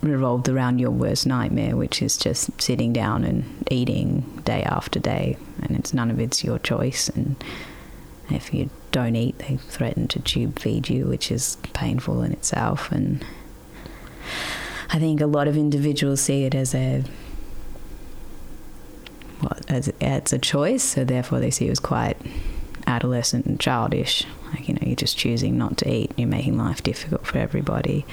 revolved around your worst nightmare, which is just sitting down and eating day after day, and it's none of it's your choice. And if you don't eat, they threaten to tube feed you, which is painful in itself. And I think a lot of individuals see it as a what as as a choice, so therefore they see it as quite adolescent and childish. Like, you know, you're just choosing not to eat, you're making life difficult for everybody.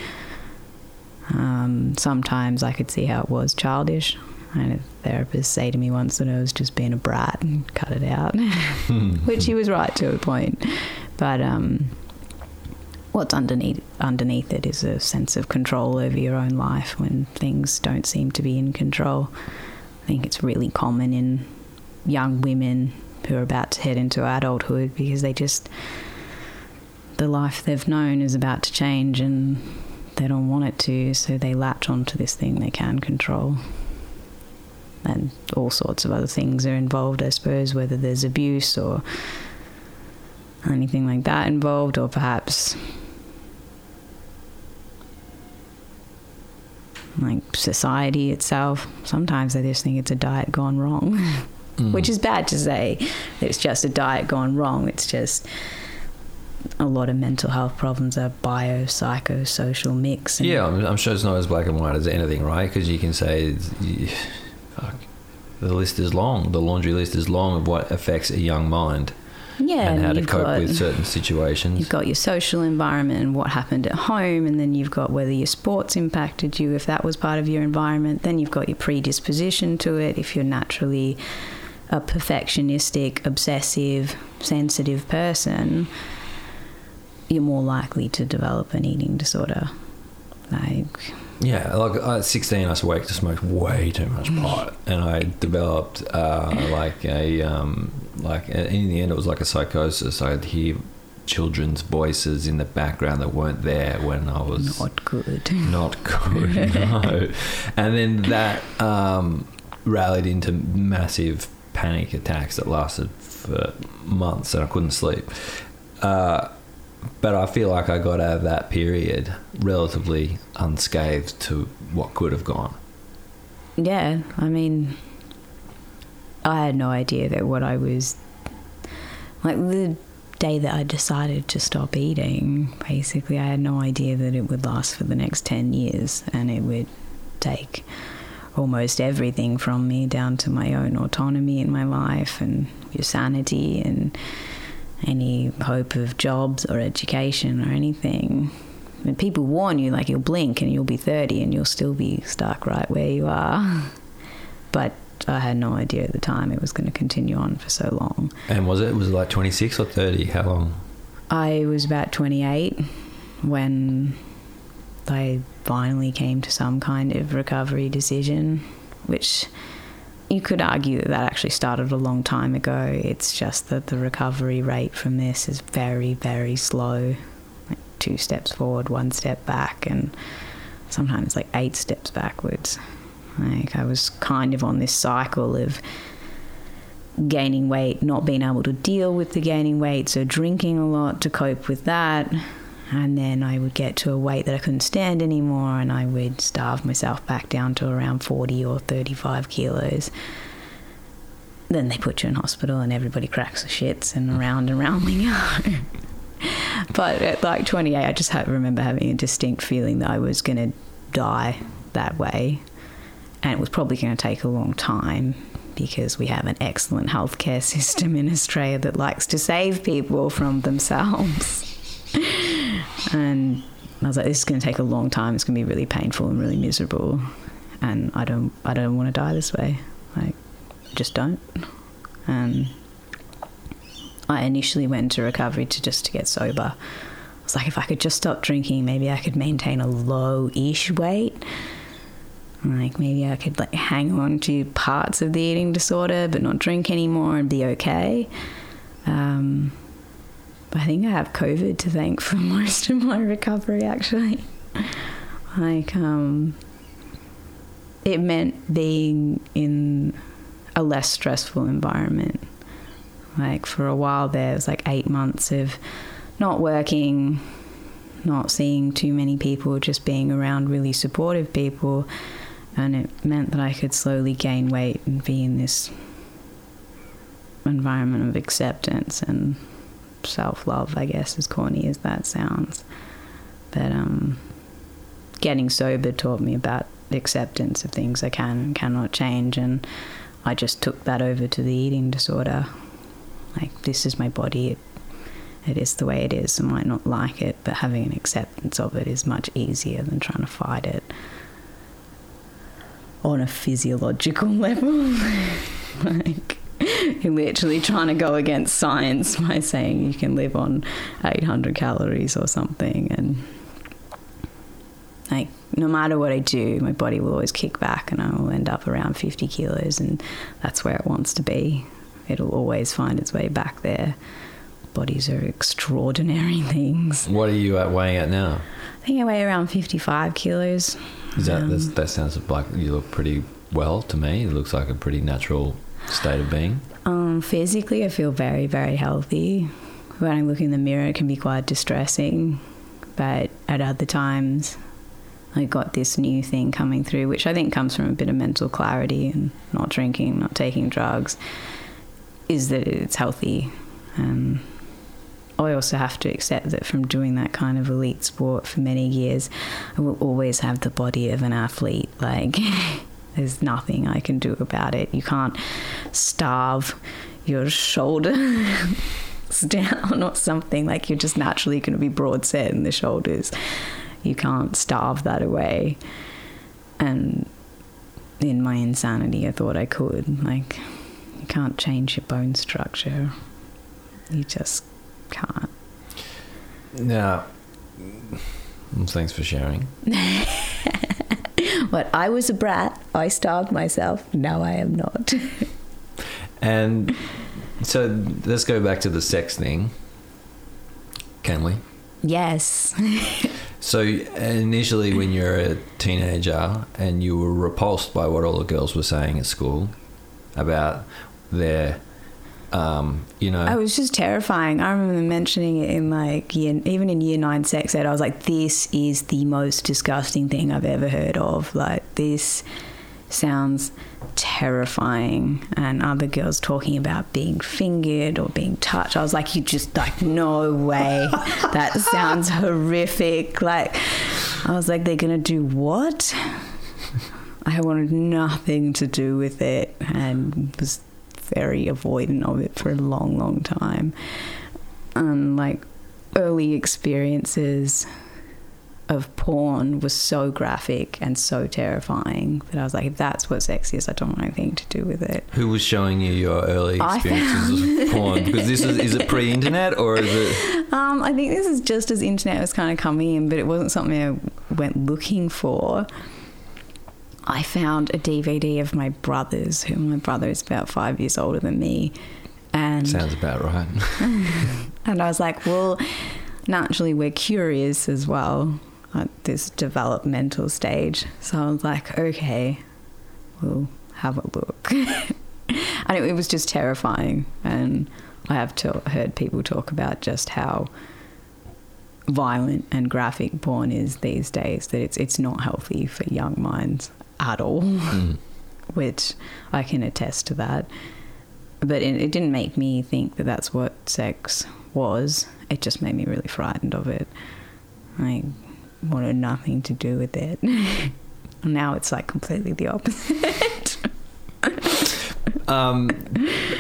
Um, sometimes I could see how it was childish. I had a therapist say to me once that I was just being a brat and cut it out, which he was right to a point. But um, what's underneath underneath it is a sense of control over your own life when things don't seem to be in control. I think it's really common in young women who are about to head into adulthood because they just the life they've known is about to change and they don't want it to, so they latch onto this thing they can control. And all sorts of other things are involved, I suppose, whether there's abuse or anything like that involved, or perhaps like society itself. Sometimes I just think it's a diet gone wrong, which mm. is bad to say. It's just a diet gone wrong. It's just a lot of mental health problems are bio, psycho, social mix. Yeah, I'm, I'm sure it's not as black and white as anything, right? Because you can say, you- fuck, the list is long. The laundry list is long of what affects a young mind yeah, and how to cope got- with certain situations. You've got your social environment and what happened at home, and then you've got whether your sports impacted you, if that was part of your environment. Then you've got your predisposition to it, if you're naturally a perfectionistic, obsessive, sensitive person, you're more likely to develop an eating disorder. Like, Yeah, like at 16, I was awake to smoke way too much pot, and I developed uh, like a um, like in the end, it was like a psychosis. I'd hear children's voices in the background that weren't there when I was not good. not good. no, and then that um, rallied into massive panic attacks that lasted for months, and I couldn't sleep. Uh, but I feel like I got out of that period relatively unscathed to what could have gone. Yeah, I mean, I had no idea that what I was like the day that I decided to stop eating. Basically, I had no idea that it would last for the next ten years, and it would take almost everything from me down to my own autonomy in my life and your sanity and any hope of jobs or education or anything. I mean, people warn you like you'll blink and you'll be 30 and you'll still be stuck right where you are. But I had no idea at the time it was going to continue on for so long. And was it was it like twenty six or thirty? How long? I was about 28 when I finally came to some kind of recovery decision, which you could argue that that actually started a long time ago. It's just that the recovery rate from this is very, very slow like two steps forward, one step back, and sometimes like eight steps backwards. Like I was kind of on this cycle of gaining weight, not being able to deal with the gaining weight, so drinking a lot to cope with that, And then I would get to a weight that I couldn't stand anymore, and I would starve myself back down to around 40 or 35 kilos. Then they put you in hospital, and everybody cracks the shits, and around and round we go. but at like 28, I just remember having a distinct feeling that I was going to die that way. And it was probably going to take a long time because we have an excellent healthcare system in Australia that likes to save people from themselves. and I was like, this is going to take a long time. It's going to be really painful and really miserable. And I don't, I don't want to die this way. Like, just don't. And I initially went to recovery to just to get sober. I was like, if I could just stop drinking, maybe I could maintain a low-ish weight. Like maybe I could like hang on to parts of the eating disorder, but not drink anymore and be okay. Um, I think I have COVID to thank for most of my recovery. Actually, like um, it meant being in a less stressful environment. Like for a while there, it was like eight months of not working, not seeing too many people, just being around really supportive people. And it meant that I could slowly gain weight and be in this environment of acceptance and self love, I guess, as corny as that sounds. But um, getting sober taught me about acceptance of things I can and cannot change. And I just took that over to the eating disorder. Like, this is my body. It, it is the way it is. I might not like it, but having an acceptance of it is much easier than trying to fight it on a physiological level. like, you're literally trying to go against science by saying you can live on 800 calories or something. And, like, no matter what I do, my body will always kick back and I will end up around 50 kilos, and that's where it wants to be. It'll always find its way back there. Bodies are extraordinary things. What are you at weighing at now? I think I weigh around 55 kilos. Is that Um, that sounds like you look pretty well to me. It looks like a pretty natural state of being. Um, physically, I feel very, very healthy. When I look in the mirror, it can be quite distressing. But at other times, I got this new thing coming through, which I think comes from a bit of mental clarity and not drinking, not taking drugs, is that it's healthy. Um, I also have to accept that from doing that kind of elite sport for many years, I will always have the body of an athlete. Like, there's nothing I can do about it. You can't starve your shoulders down or something. Like, you're just naturally going to be broad set in the shoulders. You can't starve that away. And in my insanity, I thought I could. Like, you can't change your bone structure. You just can't. Now, mm, thanks for sharing. But I was a brat. I starved myself. Now I am not. And so let's go back to the sex thing. Can we? yes. So initially, when you're a teenager and you were repulsed by what all the girls were saying at school about their, um, you know, I was just terrifying. I remember mentioning it in like year, even in year nine sex ed. I was like, "This is the most disgusting thing I've ever heard of. Like this sounds terrifying." And other girls talking about being fingered or being touched. I was like, "You just like no way. that sounds horrific." Like I was like, "They're gonna do what?" I wanted nothing to do with it and was very avoidant of it for a long, long time. And like early experiences of porn was so graphic and so terrifying that I was like, if that's what sex is, I don't want anything to do with it. who was showing you your early experiences of porn? Because this is is it pre-internet or is it? Um, I think this is just as internet was kind of coming in, but it wasn't something I went looking for. I found a DVD of my brother's, who my brother is about five years older than me. And Sounds about right. And I was like, well, naturally, we're curious as well at this developmental stage. So I was like, okay, we'll have a look. and it, it was just terrifying. And I have to, heard people talk about just how violent and graphic porn is these days that it's it's not healthy for young minds at all which I can attest to that but it, it didn't make me think that that's what sex was it just made me really frightened of it I wanted nothing to do with it now it's like completely the opposite Um,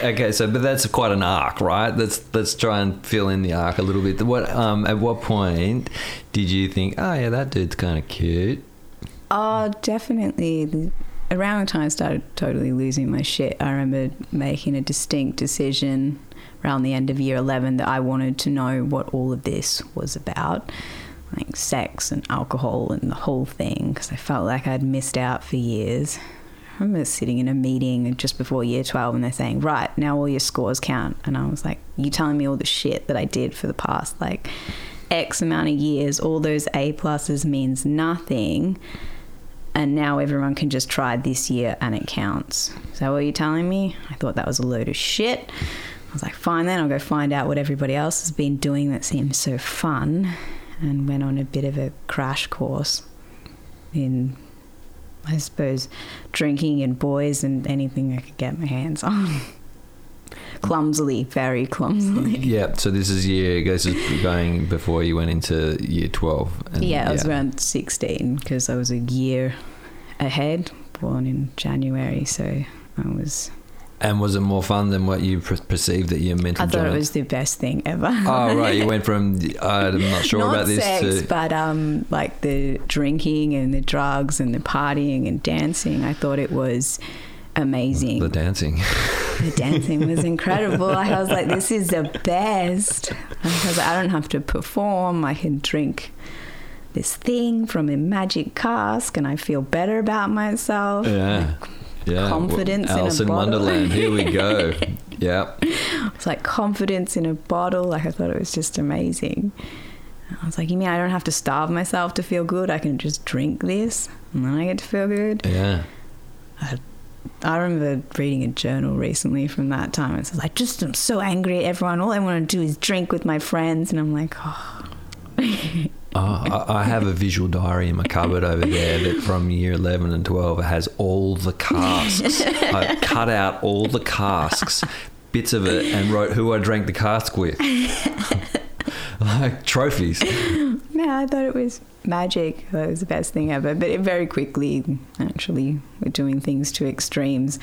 okay, so but that's quite an arc, right? Let's let's try and fill in the arc a little bit. What um, at what point did you think, oh yeah, that dude's kind of cute? Oh, definitely. Around the time I started totally losing my shit, I remember making a distinct decision around the end of year 11 that I wanted to know what all of this was about like sex and alcohol and the whole thing because I felt like I'd missed out for years. I remember sitting in a meeting just before year 12 and they're saying, right, now all your scores count. And I was like, you telling me all the shit that I did for the past like X amount of years, all those A pluses means nothing. And now everyone can just try this year and it counts. Is that what you're telling me? I thought that was a load of shit. I was like, fine then, I'll go find out what everybody else has been doing that seems so fun. And went on a bit of a crash course in I suppose drinking and boys and anything I could get my hands on. clumsily, very clumsily. Yeah. So this is year. This is going before you went into year twelve. And, Yeah, I was around 16 because I was a year ahead, born in January. So I was. And was it more fun than what you per- perceived that you're meant I thought it was the best thing ever. Oh right, you went from I'm not sure Not about this sex, to but um, like the drinking and the drugs and the partying and dancing. I thought it was amazing. the dancing. The dancing was incredible. I was like, this is the best. Because I don't have to perform. I can drink this thing from a magic cask and I feel better about myself. Yeah. Yeah. confidence in a Alice in bottle. Wonderland. Here we go. yeah. It's like confidence in a bottle. Like I thought it was just amazing. I was like, you mean I don't have to starve myself to feel good? I can just drink this and then I get to feel good. Yeah. I remember reading a journal recently from that time. It says, I just am so angry at everyone. All I want to do is drink with my friends. And I'm like, oh, Oh, I, I have a visual diary in my cupboard over there that from year 11 and 12 has all the casks. I cut out all the casks, bits of it, and wrote who I drank the cask with. like trophies. yeah, I thought it was magic. It was the best thing ever. But it very quickly, actually, we're doing things to extremes.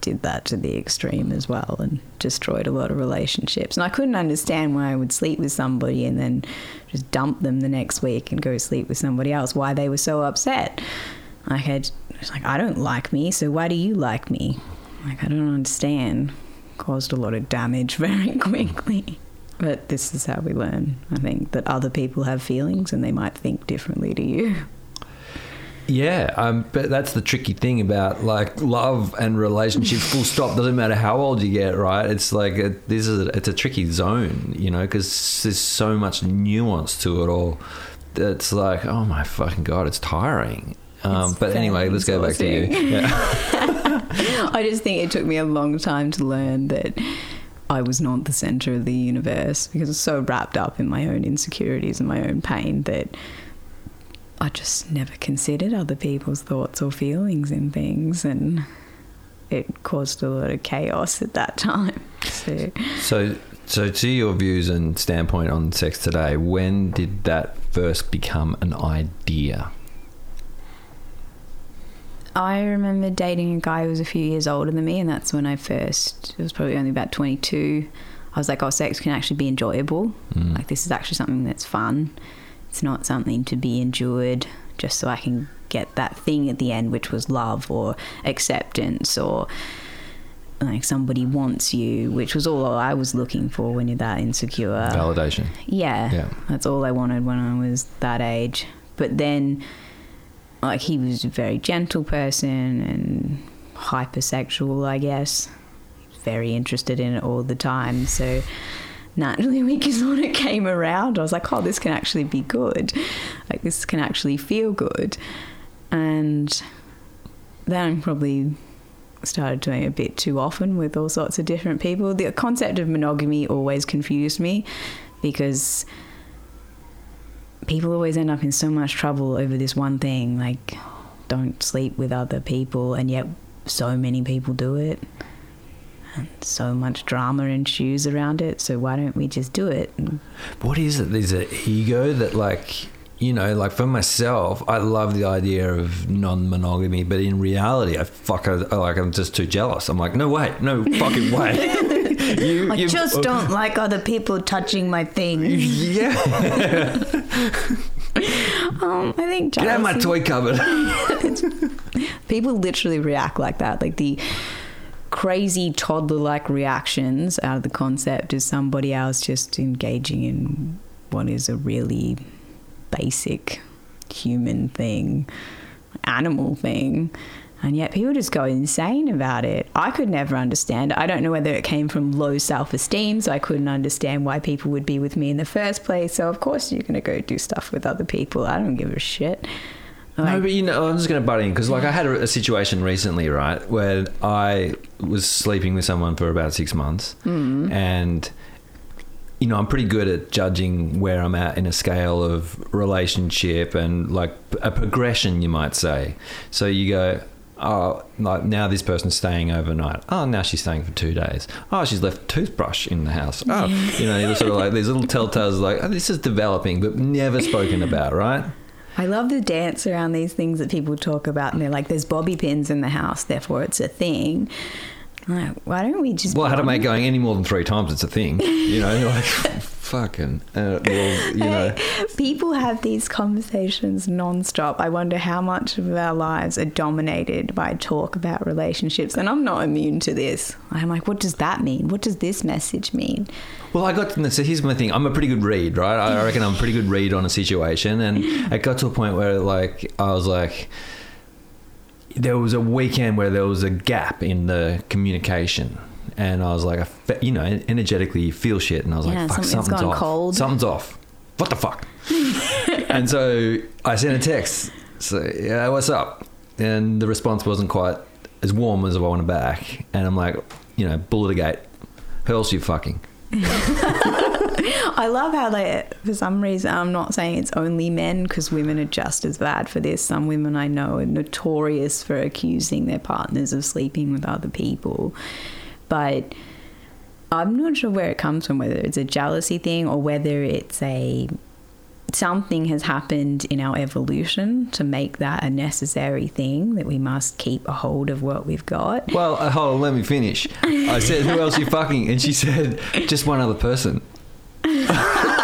Did that to the extreme as well and destroyed a lot of relationships. And I couldn't understand why I would sleep with somebody and then just dump them the next week and go sleep with somebody else, why they were so upset. I had, like, I don't like me, so why do you like me? Like, I don't understand. Caused a lot of damage very quickly. But this is how we learn, I think, that other people have feelings and they might think differently to you. Yeah, um, but that's the tricky thing about like love and relationships. Full stop. Doesn't matter how old you get, right? It's like a, this is a, it's a tricky zone, you know, because there's so much nuance to it all. It's like, oh my fucking god, it's tiring. Um, It's but anyway, let's go back to you. Yeah. I just think it took me a long time to learn that I was not the center of the universe because I was so wrapped up in my own insecurities and my own pain that I just never considered other people's thoughts or feelings in things and it caused a lot of chaos at that time. So So, so to your views and standpoint on sex today, when did that first become an idea? I remember dating a guy who was a few years older than me, and that's when I first, it was probably only about 22. I was like, oh, sex can actually be enjoyable. Mm. Like, this is actually something that's fun. It's not something to be endured just so I can get that thing at the end, which was love or acceptance or like somebody wants you, which was all I was looking for when you're that insecure. Validation. Yeah, Yeah. That's all I wanted when I was that age. But then, like, he was a very gentle person and hypersexual, I guess. Very interested in it all the time. So, naturally, when of came around, I was like, oh, this can actually be good. Like, this can actually feel good. And then I probably started doing it a bit too often with all sorts of different people. The concept of monogamy always confused me because people always end up in so much trouble over this one thing, like don't sleep with other people, and yet so many people do it. And so much drama ensues around it. So why don't we just do it? What is it? There's an ego that, like, you know, like for myself, I love the idea of non-monogamy, but in reality, I fuck, I, like, I'm just too jealous. I'm like, no way, no fucking way. you, I just don't like other people touching my things. Yeah, Um, I think get out my toy cupboard. people literally react like that. Like the crazy toddler like reactions out of the concept is somebody else just engaging in what is a really basic human thing, animal thing. And yet people just go insane about it. I could never understand. I don't know whether it came from low self esteem, so I couldn't understand why people would be with me in the first place. So, of course, you're going to go do stuff with other people. I don't give a shit. No, but you know, I'm just going to butt in because, like, I had a, a situation recently, right, where I was sleeping with someone for about six months, mm. and you know, I'm pretty good at judging where I'm at in a scale of relationship and like a progression, you might say. So you go. Oh, like now this person's staying overnight. Oh, now she's staying for two days. Oh, she's left a toothbrush in the house. Oh, you know, sort of like these little telltales, like oh, this is developing, but never spoken about, right? I love the dance around these things that people talk about, and they're like, "There's bobby pins in the house, therefore it's a thing." Like, why don't we just? Well, how bond? mate going any more than three times, it's a thing. You know, like fucking. Uh, well, you know, People have these conversations nonstop. I wonder how much of our lives are dominated by talk about relationships, and I'm not immune to this. I'm like, what does that mean? What does this message mean? well, I got. To, so here's my thing. I'm a pretty good read, right? I reckon I'm a pretty good read on a situation, and it got to a point where, like, I was like, there was a weekend where there was a gap in the communication. And I was like, I you know, energetically you feel shit, and I was Yeah, like, "Fuck, something's something's gone off. cold." Something's off. What the fuck?" and so I sent a text. So yeah, what's up? And the response wasn't quite as warm as I wanted back. And I'm like, you know, bullet a gate. Who else are you fucking? I love how they, for some reason, I'm not saying it's only men because women are just as bad for this. Some women I know are notorious for accusing their partners of sleeping with other people. But I'm not sure where it comes from, whether it's a jealousy thing or whether it's a something has happened in our evolution to make that a necessary thing that we must keep a hold of what we've got. Well, uh, hold on, let me finish. I said, who else are you fucking? And she said, just one other person.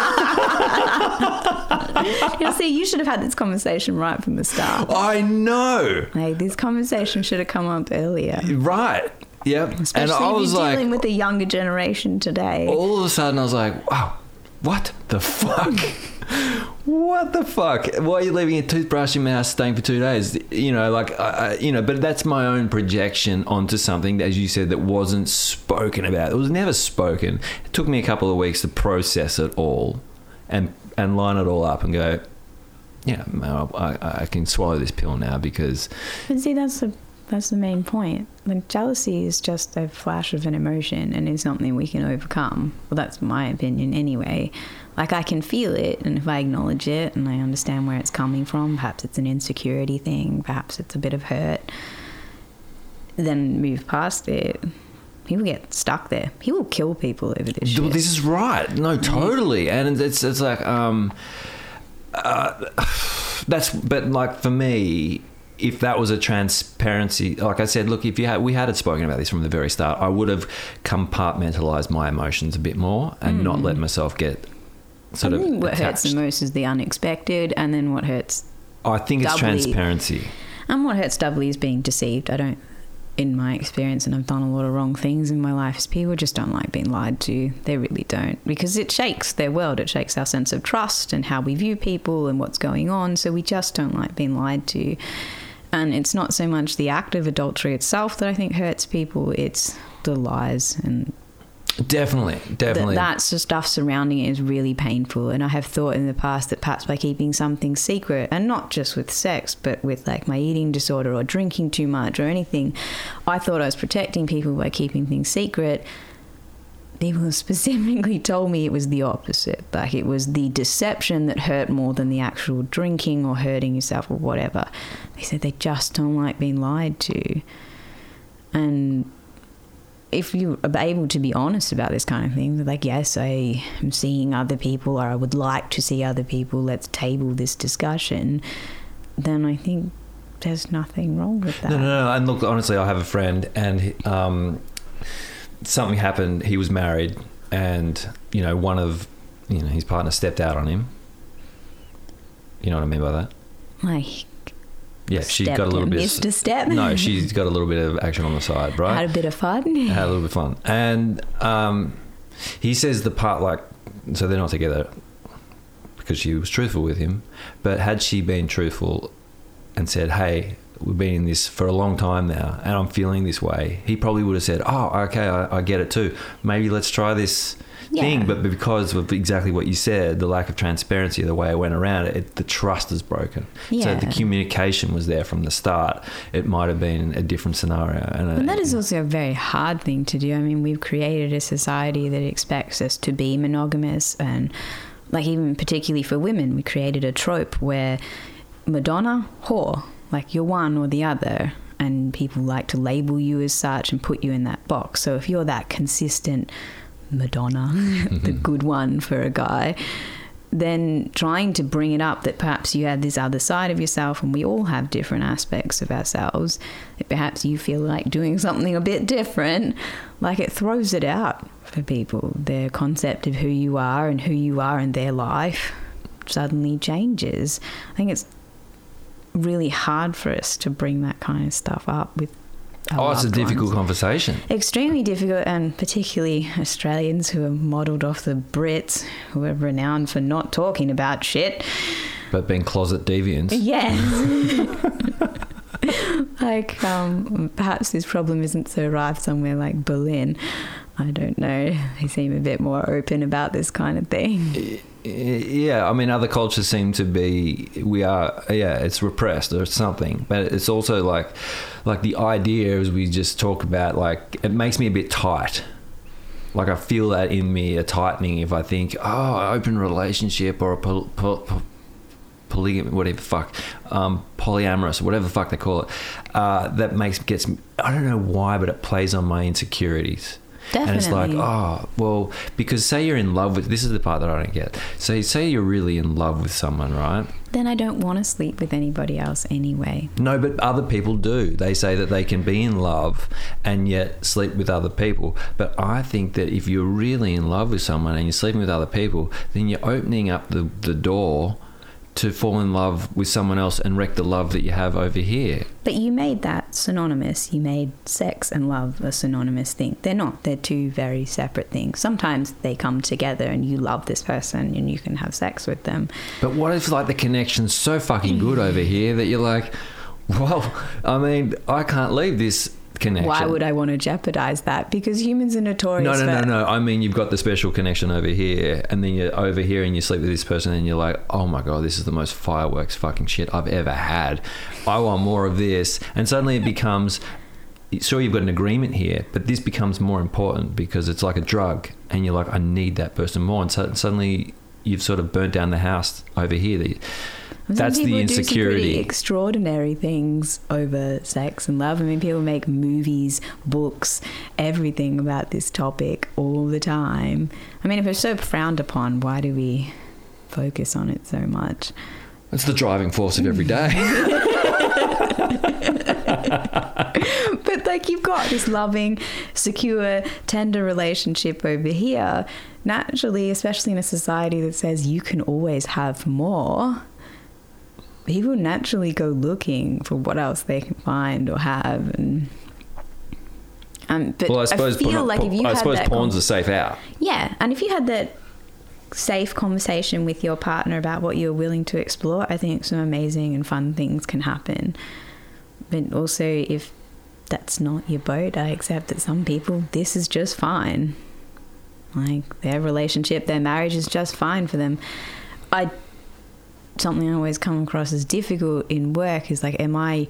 You see, you should have had this conversation right from the start. I know. Like this conversation should have come up earlier. Right. Yep. Especially and I was you're like, dealing with the younger generation today. all of a sudden, I was like, wow, what the fuck? what the fuck? Why are you leaving a toothbrush in my house staying for two days? You know, like, I, I- you know, but that's my own projection onto something, as you said, that wasn't spoken about. It was never spoken. It took me a couple of weeks to process it all and, and line it all up and go, yeah, I, I can swallow this pill now because But see, that's the that's the main point. Like jealousy is just a flash of an emotion and is something we can overcome. Well, that's my opinion anyway. Like I can feel it, and if I acknowledge it and I understand where it's coming from, perhaps it's an insecurity thing, perhaps it's a bit of hurt, then move past it. People get stuck there. People kill people over this shit. This is right. No, totally. And it's it's like um, uh, that's but like for me, if that was a transparency, like I said, look, if you had we had it spoken about this from the very start, I would have compartmentalized my emotions a bit more and not hmm. let myself get sort I of think what hurts the most is the unexpected, and then what hurts I think it's transparency. And what hurts doubly is being deceived. I don't, in my experience, and I've done a lot of wrong things in my life, is people just don't like being lied to. They really don't. Because it shakes their world, it shakes our sense of trust and how we view people and what's going on. So we just don't like being lied to. And it's not so much the act of adultery itself that I think hurts people, it's the lies and Definitely, definitely. that's the stuff surrounding it is really painful. And I have thought in the past that perhaps by keeping something secret, and not just with sex, but with like my eating disorder or drinking too much or anything, I thought I was protecting people by keeping things secret. People have specifically told me it was the opposite. Like it was the deception that hurt more than the actual drinking or hurting yourself or whatever. They said they just don't like being lied to. And if you are able to be honest about this kind of thing, like, yes, I am seeing other people or I would like to see other people, let's table this discussion, then I think there's nothing wrong with that. No, no, no. And look, honestly, I have a friend, and um, something happened. He was married, and you know, one of you know his partner stepped out on him. You know what I mean by that? Like, Yeah, she got a little bit. missed a step. No, she's got a little bit of action on the side, right? had a bit of fun. had a little bit of fun. And um, he says the part like, so they're not together because she was truthful with him. But had she been truthful and said, hey, we've been in this for a long time now and I'm feeling this way, he probably would have said, oh, okay, I, I get it too. Maybe let's try this. Yeah. Thing, but because of exactly what you said, the lack of transparency, the way it went around it, the trust is broken. So the communication was there from the start. It might have been a different scenario. And, And that is also a very hard thing to do. I mean, we've created a society that expects us to be monogamous, and like even particularly for women, we created a trope where Madonna, whore, like you're one or the other, and people like to label you as such and put you in that box. So if you're that consistent Madonna, the mm-hmm. good one for a guy, then trying to bring it up that perhaps you have this other side of yourself and we all have different aspects of ourselves that perhaps you feel like doing something a bit different like it throws it out for people. Their concept of who you are and who you are in their life suddenly changes. I think it's really hard for us to bring that kind of stuff up with oh, it's a difficult ones conversation. extremely difficult, and particularly Australians who are modelled off the Brits, who are renowned for not talking about shit. But being closet deviants. Yes. like, um, perhaps this problem isn't so rife somewhere like Berlin. I don't know. They seem a bit more open about this kind of thing. Yeah, I mean, other cultures seem to be. We are. Yeah, it's repressed or something. But it's also like, like the idea as we just talk about. Like it makes me a bit tight. Like I feel that in me, a tightening. If I think, oh, open relationship or a pol- pol- pol- polygamy, whatever fuck, um, polyamorous, whatever the fuck they call it, uh, that makes gets. I don't know why, but it plays on my insecurities. And it's like, oh, well, because say you're in love with, this is the part that I don't get. So say you're really in love with someone, right? Then I don't want to sleep with anybody else anyway. No, but other people do. They say that they can be in love and yet sleep with other people. But I think that if you're really in love with someone and you're sleeping with other people, then you're opening up the, the door to fall in love with someone else and wreck the love that you have over here. But you made that synonymous. You made sex and love a synonymous thing. They're not. They're two very separate things. Sometimes they come together and you love this person and you can have sex with them. But what if like the connection's so fucking good over here that you're like, well, I mean, I can't leave this connection. Why would I want to jeopardize that? Because humans are notorious No, no, no, for no. I mean, you've got the special connection over here, and then you're over here and you sleep with this person, and you're like, oh my God, this is the most fireworks fucking shit I've ever had. I want more of this. And suddenly it becomes, sure, you've got an agreement here, but this becomes more important because it's like a drug, and you're like, I need that person more. And so, suddenly you've sort of burnt down the house over here. That- That's the people do some insecurity. extraordinary things over sex and love. I mean, people make movies, books, everything about this topic all the time. I mean, if it's so frowned upon, why do we focus on it so much? It's the driving force of every day. But like you've got this loving, secure, tender relationship over here. Naturally, especially in a society that says you can always have more, people naturally go looking for what else they can find or have. And um, but well, I suppose, feel porn- like if you I had suppose that porn's con- a safe out. yeah, and if you had that safe conversation with your partner about what you're willing to explore, I think some amazing and fun things can happen. But also, if that's not your boat, I accept that some people, this is just fine. Like their relationship, their marriage is just fine for them. I something I always come across as difficult in work is like, am I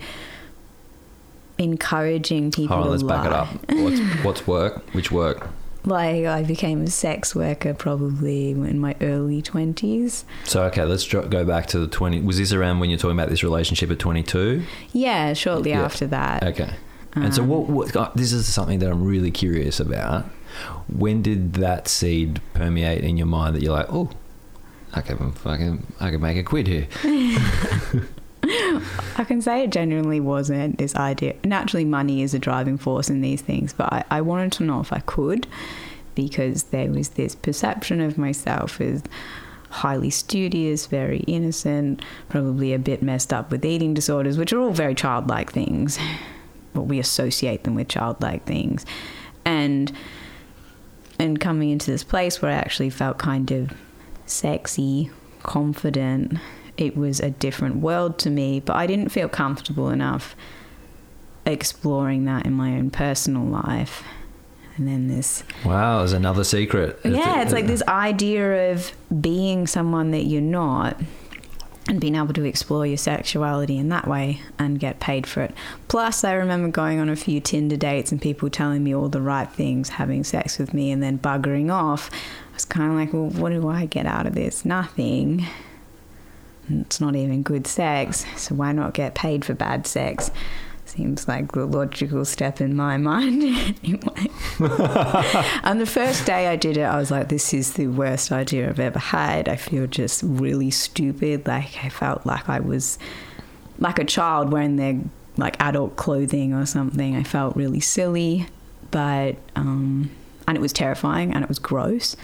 encouraging people Hold on, let's back it up. What's, what's work? Which work? Like I became a sex worker probably in my early twenties. So okay, let's go back to the twenty. Was this around when you're talking about this relationship at twenty two? Yeah, shortly Yeah. after that. Okay. And so, what, what? uh, This is something that I'm really curious about. When did that seed permeate in your mind that you're like, oh, I can fucking, I can make a quid here. I can say it genuinely wasn't this idea. Naturally, money is a driving force in these things, but I, I wanted to know if I could because there was this perception of myself as highly studious, very innocent, probably a bit messed up with eating disorders, which are all very childlike things. But we associate them with childlike things. And and coming into this place where I actually felt kind of sexy, confident. It was a different world to me, but I didn't feel comfortable enough exploring that in my own personal life. And then this, Wow, there's another secret. yeah, it's like this idea of being someone that you're not and being able to explore your sexuality in that way and get paid for it. Plus, I remember going on a few Tinder dates and people telling me all the right things, having sex with me, and then buggering off. I was kind of like, well, what do I get out of this? Nothing. It's not even good sex, so why not get paid for bad sex? Seems like the logical step in my mind. anyway. and the first day I did it, I was like, this is the worst idea I've ever had. I feel just really stupid. Like, I felt like I was like a child wearing their like adult clothing or something. I felt really silly, but, um, and it was terrifying and it was gross.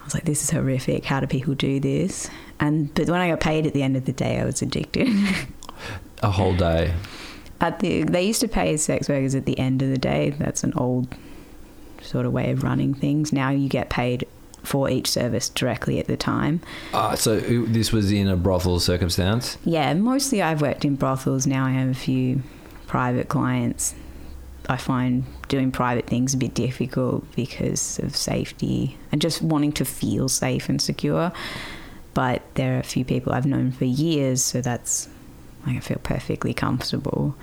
I was like, this is horrific. How do people do this? And, but when I got paid at the end of the day, I was addicted. a whole day. At the they used to pay sex workers at the end of the day. That's an old sort of way of running things. Now you get paid for each service directly at the time. Uh, so this was in a brothel circumstance. Yeah, mostly I've worked in brothels. Now I have a few private clients. I find doing private things a bit difficult because of safety and just wanting to feel safe and secure. But there are a few people I've known for years, so that's like I feel perfectly comfortable.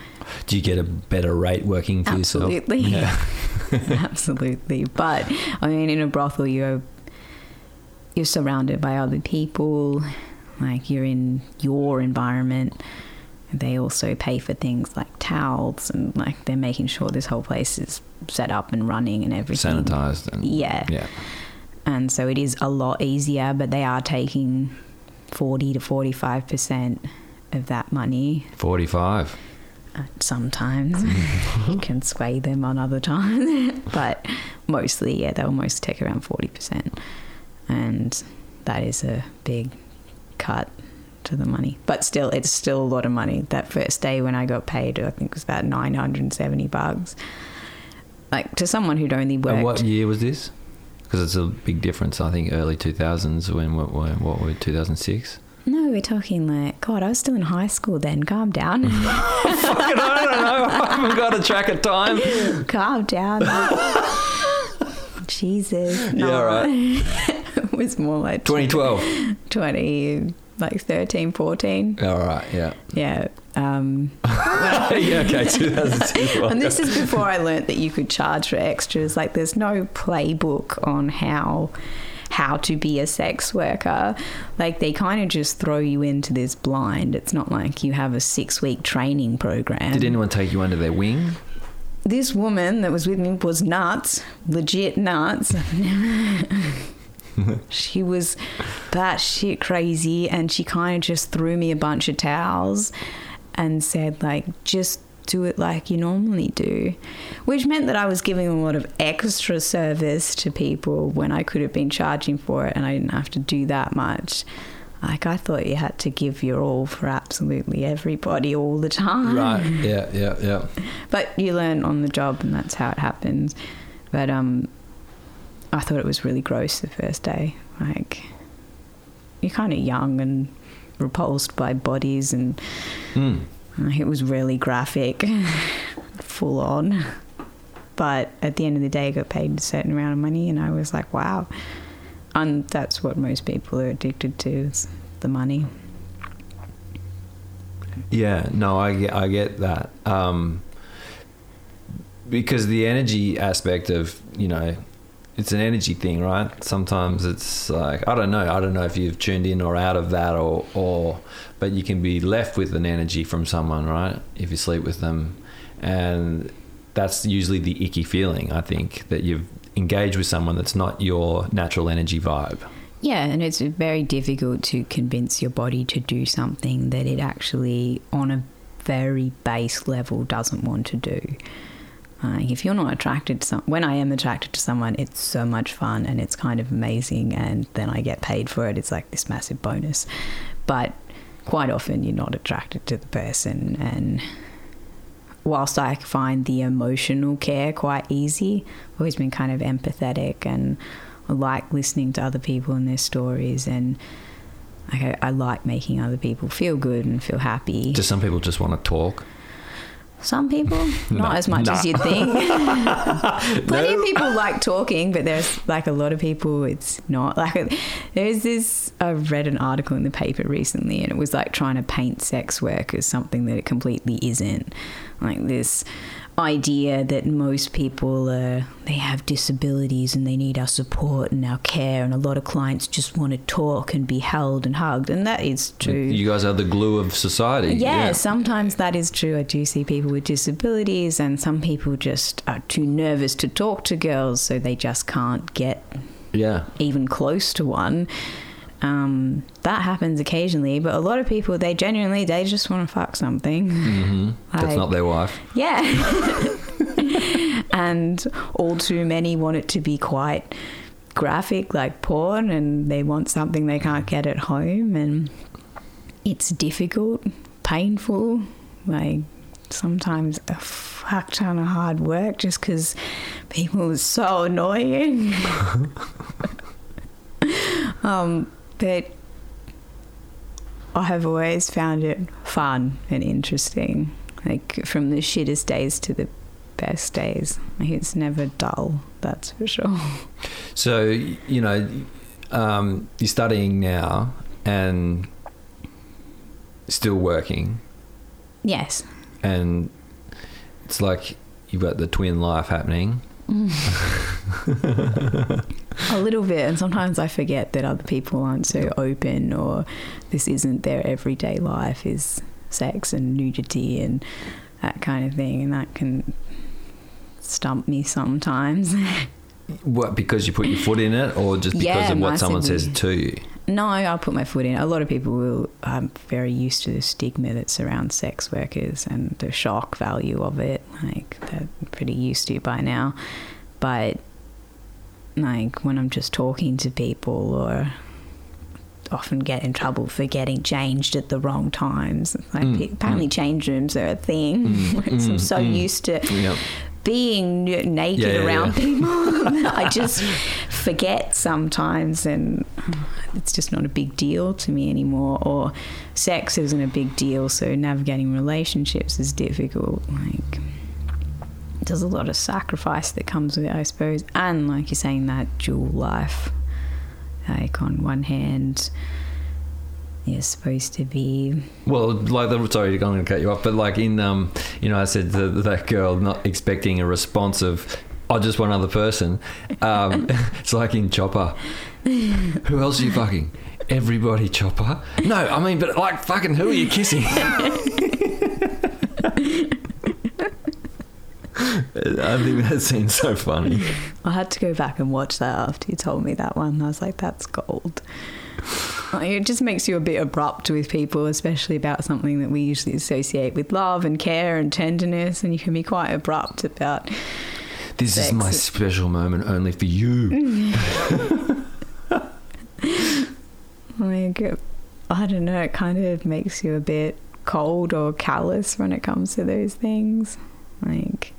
Do you get a better rate working for Absolutely. yourself? Yeah. Absolutely. But I mean, in a brothel, you're you're surrounded by other people. Like you're in your environment. They also pay for things like towels and like they're making sure this whole place is set up and running and everything. Sanitized. And, Yeah. Yeah. And so it is a lot easier, but they are taking 40 to 45% of that money 45. uh, sometimes. you can sway them on other times. but mostly, yeah, they'll most take around 40%. And that is a big cut to the money. But still, it's still a lot of money. That first day when I got paid, I think it was about 970 bucks. Like to someone who'd only worked. And what year was this? Because it's a big difference. I think early 2000s when what, what were 2006? No, we're talking like, God, I was still in high school then. Calm down. Fucking, I don't know. I haven't got a track of time. Calm down. Jesus. Yeah, No. right. it was more like 2012. 20, like 13, 14. All right. Yeah. Yeah. Um, yeah. Okay. 2002. and this is before I learnt that you could charge for extras. Like, there's no playbook on how how to be a sex worker. Like, they kind of just throw you into this blind. It's not like you have a six week training program. Did anyone take you under their wing? this woman that was with me was nuts, legit nuts. she was that shit crazy, and she kind of just threw me a bunch of towels and said, like, just do it like you normally do, which meant that I was giving a lot of extra service to people when I could have been charging for it, and I didn't have to do that much. Like I thought you had to give your all for absolutely everybody all the time. Right. Yeah. Yeah. Yeah. But you learn on the job, and that's how it happens. But um, I thought it was really gross the first day. Like you're kind of young and repulsed by bodies, and Mm. It was really graphic, full on. But at the end of the day, I got paid a certain amount of money, and I was like, wow. And that's what most people are addicted to is the money. Yeah, no, I get, I get that. Um, because the energy aspect of, you know, it's an energy thing, right? Sometimes it's like I don't know. I don't know if you've tuned in or out of that, or or but you can be left with an energy from someone, right? If you sleep with them, and that's usually the icky feeling. I think that you've engaged with someone that's not your natural energy vibe. Yeah, and it's very difficult to convince your body to do something that it actually, on a very base level, doesn't want to do. Like if you're not attracted to some, when I am attracted to someone, it's so much fun and it's kind of amazing, and then I get paid for it. It's like this massive bonus. But quite often, you're not attracted to the person, and whilst I find the emotional care quite easy, I've always been kind of empathetic and like listening to other people and their stories and I, I like making other people feel good and feel happy. Do some people just want to talk? Some people, not No. as much No. as you'd think. Plenty of people like talking, but there's like a lot of people it's not. Like there's this. I read an article in the paper recently, and it was like trying to paint sex work as something that it completely isn't. Like this idea that most people are they have disabilities and they need our support and our care, and a lot of clients just want to talk and be held and hugged, and that is true. You guys are the glue of society. Yeah, sometimes that is true. I do see people with disabilities, and some people just are too nervous to talk to girls, so they just can't get Yeah. even close to one. Um, that happens occasionally, but a lot of people, they genuinely, they just want to fuck something. hmm That's not their wife. Yeah. and all too many want it to be quite graphic, like porn, and they want something they can't get at home. And it's difficult, painful, like sometimes a fuck ton of hard work just because people are so annoying. um, but I have always found it fun and interesting. Like from the shittest days to the best days. Like it's never dull, that's for sure. So you know, um, you're studying now and still working, Yes. and it's like you've got the twin life happening. A little bit, and sometimes I forget that other people aren't so open, or this isn't their everyday life is sex and nudity and that kind of thing, and that can stump me sometimes. What because you put your foot in it, or just because Yeah, of what someone says to you? No, I'll put my foot in. A lot of people will. I'm very used to the stigma that surrounds sex workers and the shock value of it. Like they're pretty used to it by now, but like when I'm just talking to people or often get in trouble for getting changed at the wrong times. Like Mm, apparently change rooms are a thing. Mm, I'm mm, so mm. used to Yep. Being n- naked Yeah, yeah, around yeah. people. I just forget sometimes, and it's just not a big deal to me anymore. Or sex isn't a big deal, so navigating relationships is difficult. Like, there's a lot of sacrifice that comes with it, I suppose. And like you're saying, that dual life. Like, on one hand, you're supposed to be Well, like the, sorry, I'm going to cut you off, but like in um, you know, I said to that girl not expecting a response of. I just one other person. Um, it's like in Chopper. Who else are you fucking? Everybody, Chopper. No, I mean, but like fucking, who are you kissing? I think that scene's so funny. I had to go back and watch that after you told me that one. I was like, that's gold. It just makes you a bit abrupt with people, especially about something that we usually associate with love and care and tenderness, and you can be quite abrupt about. This is my special moment only for you. Like, I don't know, it kind of makes you a bit cold or callous when it comes to those things. Like,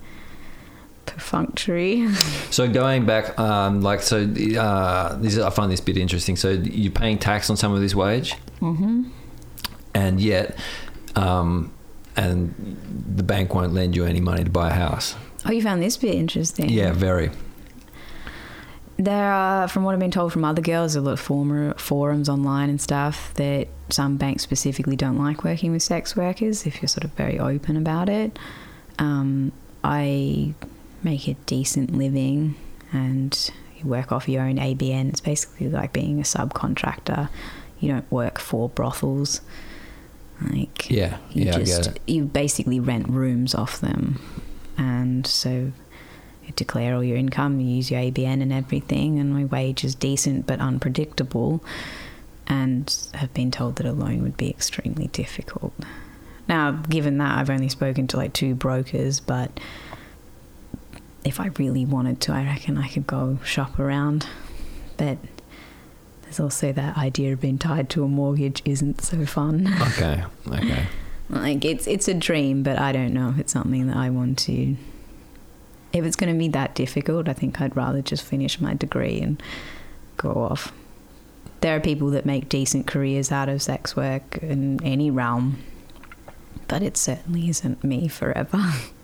perfunctory. So going back, um, like so, uh, this is, I find this bit interesting. So you're paying tax on some of this wage, hmm and yet, um, and the bank won't lend you any money to buy a house. Oh, you found this bit interesting. Yeah, very. There are, from what I've been told from other girls, a lot of former forums online and stuff that some banks specifically don't like working with sex workers if you're sort of very open about it. Um, I make a decent living and You work off your own ABN. It's basically like being a subcontractor. You don't work for brothels. Like Yeah, you yeah, just you basically rent rooms off them, and so you declare all your income. You use your ABN and everything, and my wage is decent but unpredictable. And have been told that a loan would be extremely difficult. Now, given that, I've only spoken to like two brokers, but if I really wanted to, I reckon I could go shop around. But there's also that idea of being tied to a mortgage isn't so fun. Okay, okay. like it's it's a dream, but I don't know if it's something that I want to. If it's going to be that difficult, I think I'd rather just finish my degree and go off. There are people that make decent careers out of sex work in any realm, but it certainly isn't me forever.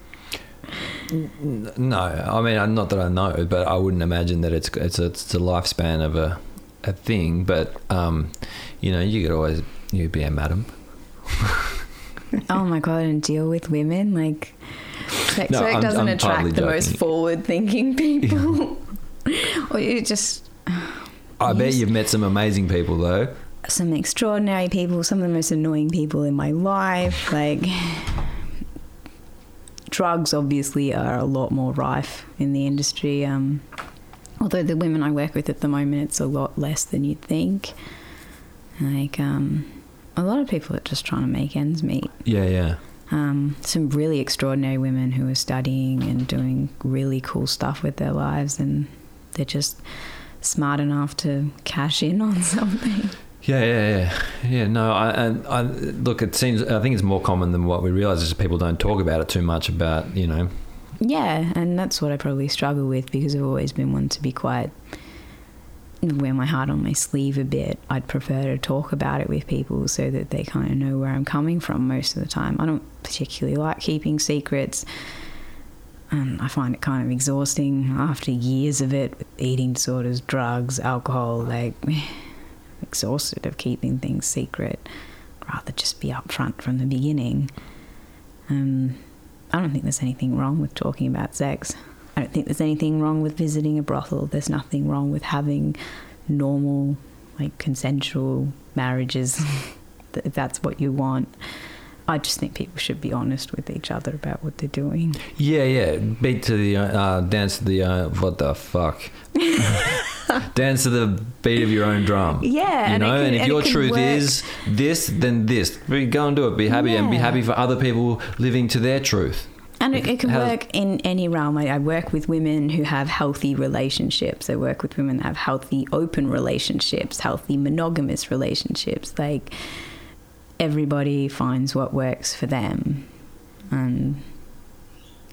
No, I mean, not that I know, but I wouldn't imagine that it's it's a, it's a lifespan of a a thing. But um, you know, you could always you be a madam. oh my god, and deal with women like sex No, work I'm- doesn't I'm attract the most forward-thinking people. or you just I bet Yes. you've met some amazing people though. some extraordinary people, some of the most annoying people in my life. Like, drugs obviously are a lot more rife in the industry. Um, although the women I work with at the moment, it's a lot less than you'd think. Like, um, a lot of people are just trying to make ends meet. Yeah, yeah. Um, some really extraordinary women who are studying and doing really cool stuff with their lives, and they're just smart enough to cash in on something. Yeah, yeah, yeah, yeah. No, I, and I look. It seems. I think it's more common than what we realize. Is people don't talk about it too much. About you know. Yeah, and that's what I probably struggle with because I've always been one to be quite wear my heart on my sleeve a bit. I'd prefer to talk about it with people so that they kind of know where I'm coming from most of the time. I don't particularly like keeping secrets. And I find it kind of exhausting after years of it with eating disorders, drugs, alcohol, like exhausted of keeping things secret. I'd rather just be upfront from the beginning. Um, I don't think there's anything wrong with talking about sex. I don't think there's anything wrong with visiting a brothel. There's nothing wrong with having normal, like consensual marriages if that's what you want. I just think people should be honest with each other about what they're doing. Yeah, yeah. Beat to the uh, dance to the uh, what the fuck. dance to the beat of your own drum. Yeah, you and know. can- and if and your truth work. is this, then this. Go and do it. Be happy and be happy for other people living to their truth. And it, it can How- work in any realm. I, I work with women who have healthy relationships. I work with women that have healthy open relationships, healthy monogamous relationships. Like everybody finds what works for them. And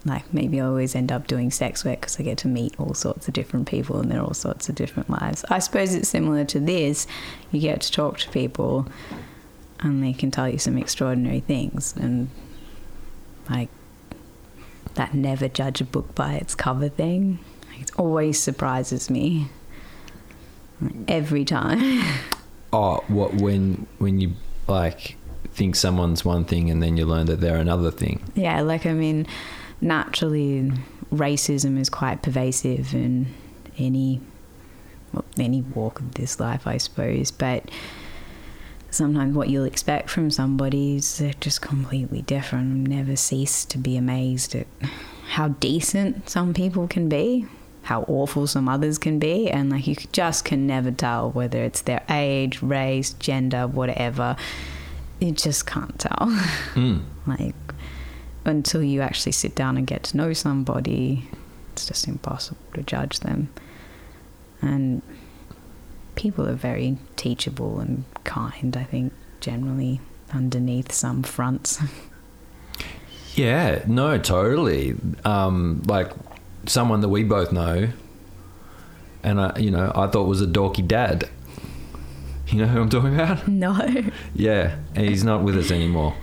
like maybe I always end up doing sex work because I get to meet all sorts of different people and they're all sorts of different lives. I suppose it's similar to this. You get to talk to people and they can tell you some extraordinary things. And like that never judge a book by its cover thing. It always surprises me. Every time. Oh, what when when you like think someone's one thing and then you learn that they're another thing. yeah, like I mean, naturally, racism is quite pervasive in any well, any walk of this life, I suppose. But sometimes what you'll expect from somebody is just completely different. Never cease to be amazed at how decent some people can be, how awful some others can be, and like you just can never tell whether it's their age, race, gender, whatever. You just can't tell. Mm. like until you actually sit down and get to know somebody, it's just impossible to judge them. And people are very teachable and kind, I think, generally underneath some fronts. Yeah, no, totally. Um, like someone that we both know, and I, you know, I thought was a dorky dad. You know who I'm talking about? no. Yeah, and he's not with us anymore.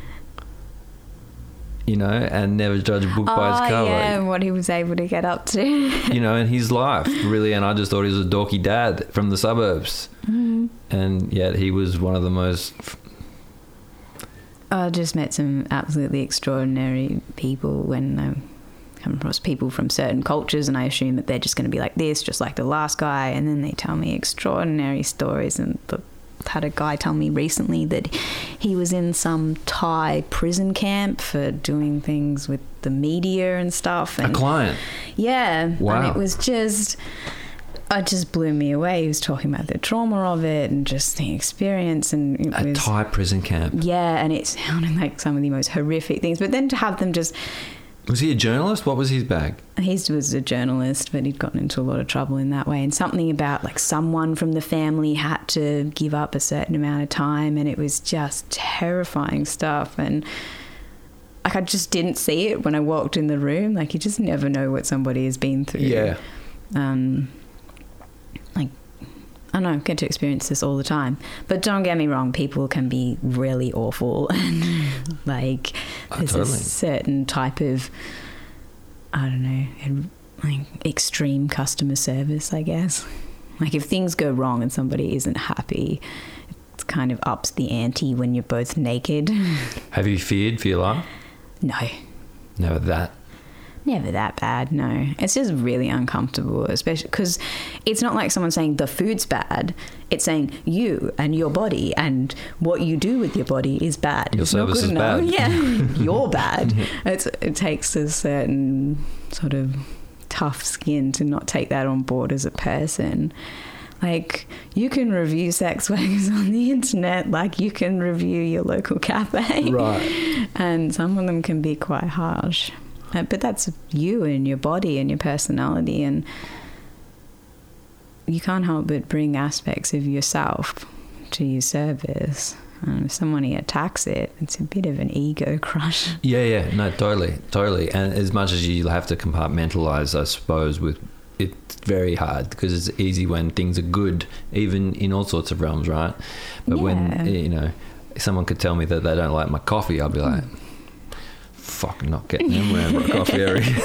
You know, and never judge a book by its oh, cover. yeah, and what he was able to get up to. You know, in his life, really, and I just thought he was a dorky dad from the suburbs, Mm-hmm. and yet he was one of the most. I just met some absolutely extraordinary people when I come across people from certain cultures, and I assume that they're just going to be like this, just like the last guy, and then they tell me extraordinary stories. And the, had a guy tell me recently that he was in some Thai prison camp for doing things with the media and stuff. A And client. yeah, Wow. and it was just. It just blew me away. He was talking about the trauma of it and just the experience, and it A was Thai prison camp. yeah, and it sounded like some of the most horrific things. But then to have them just, Was he a journalist? What was his bag? he was a journalist, but he'd gotten into a lot of trouble in that way. And something about like someone from the family had to give up a certain amount of time, and it was just terrifying stuff. And like I just didn't see it when I walked in the room. Like you just never know what somebody has been through. Yeah. um, I don't know, get to experience this all the time. But don't get me wrong, people can be really awful, and like Oh, there's totally. a certain type of I don't know, like extreme customer service, I guess. Like if things go wrong and somebody isn't happy, it kind of ups the ante when you're both naked. Have you feared for your life? no, Never that. Never that bad, no. It's just really uncomfortable, especially because it's not like someone saying the food's bad. It's saying you and your body and what you do with your body is bad. Your service is enough. bad. Yeah, you're bad. It's, it takes a certain sort of tough skin to not take that on board as a person. Like you can review sex workers on the internet, like you can review your local cafe, Right. and some of them can be quite harsh. Uh, But that's you and your body and your personality, and you can't help but bring aspects of yourself to your service. And if somebody attacks it, it's a bit of an ego crush. Yeah, yeah, no, totally, totally. And as much as you have to compartmentalize, I suppose, with it's very hard because it's easy when things are good, even in all sorts of realms, right? But Yeah. when you know someone could tell me that they don't like my coffee, I'll be like, "Fuck, not getting around my coffee area."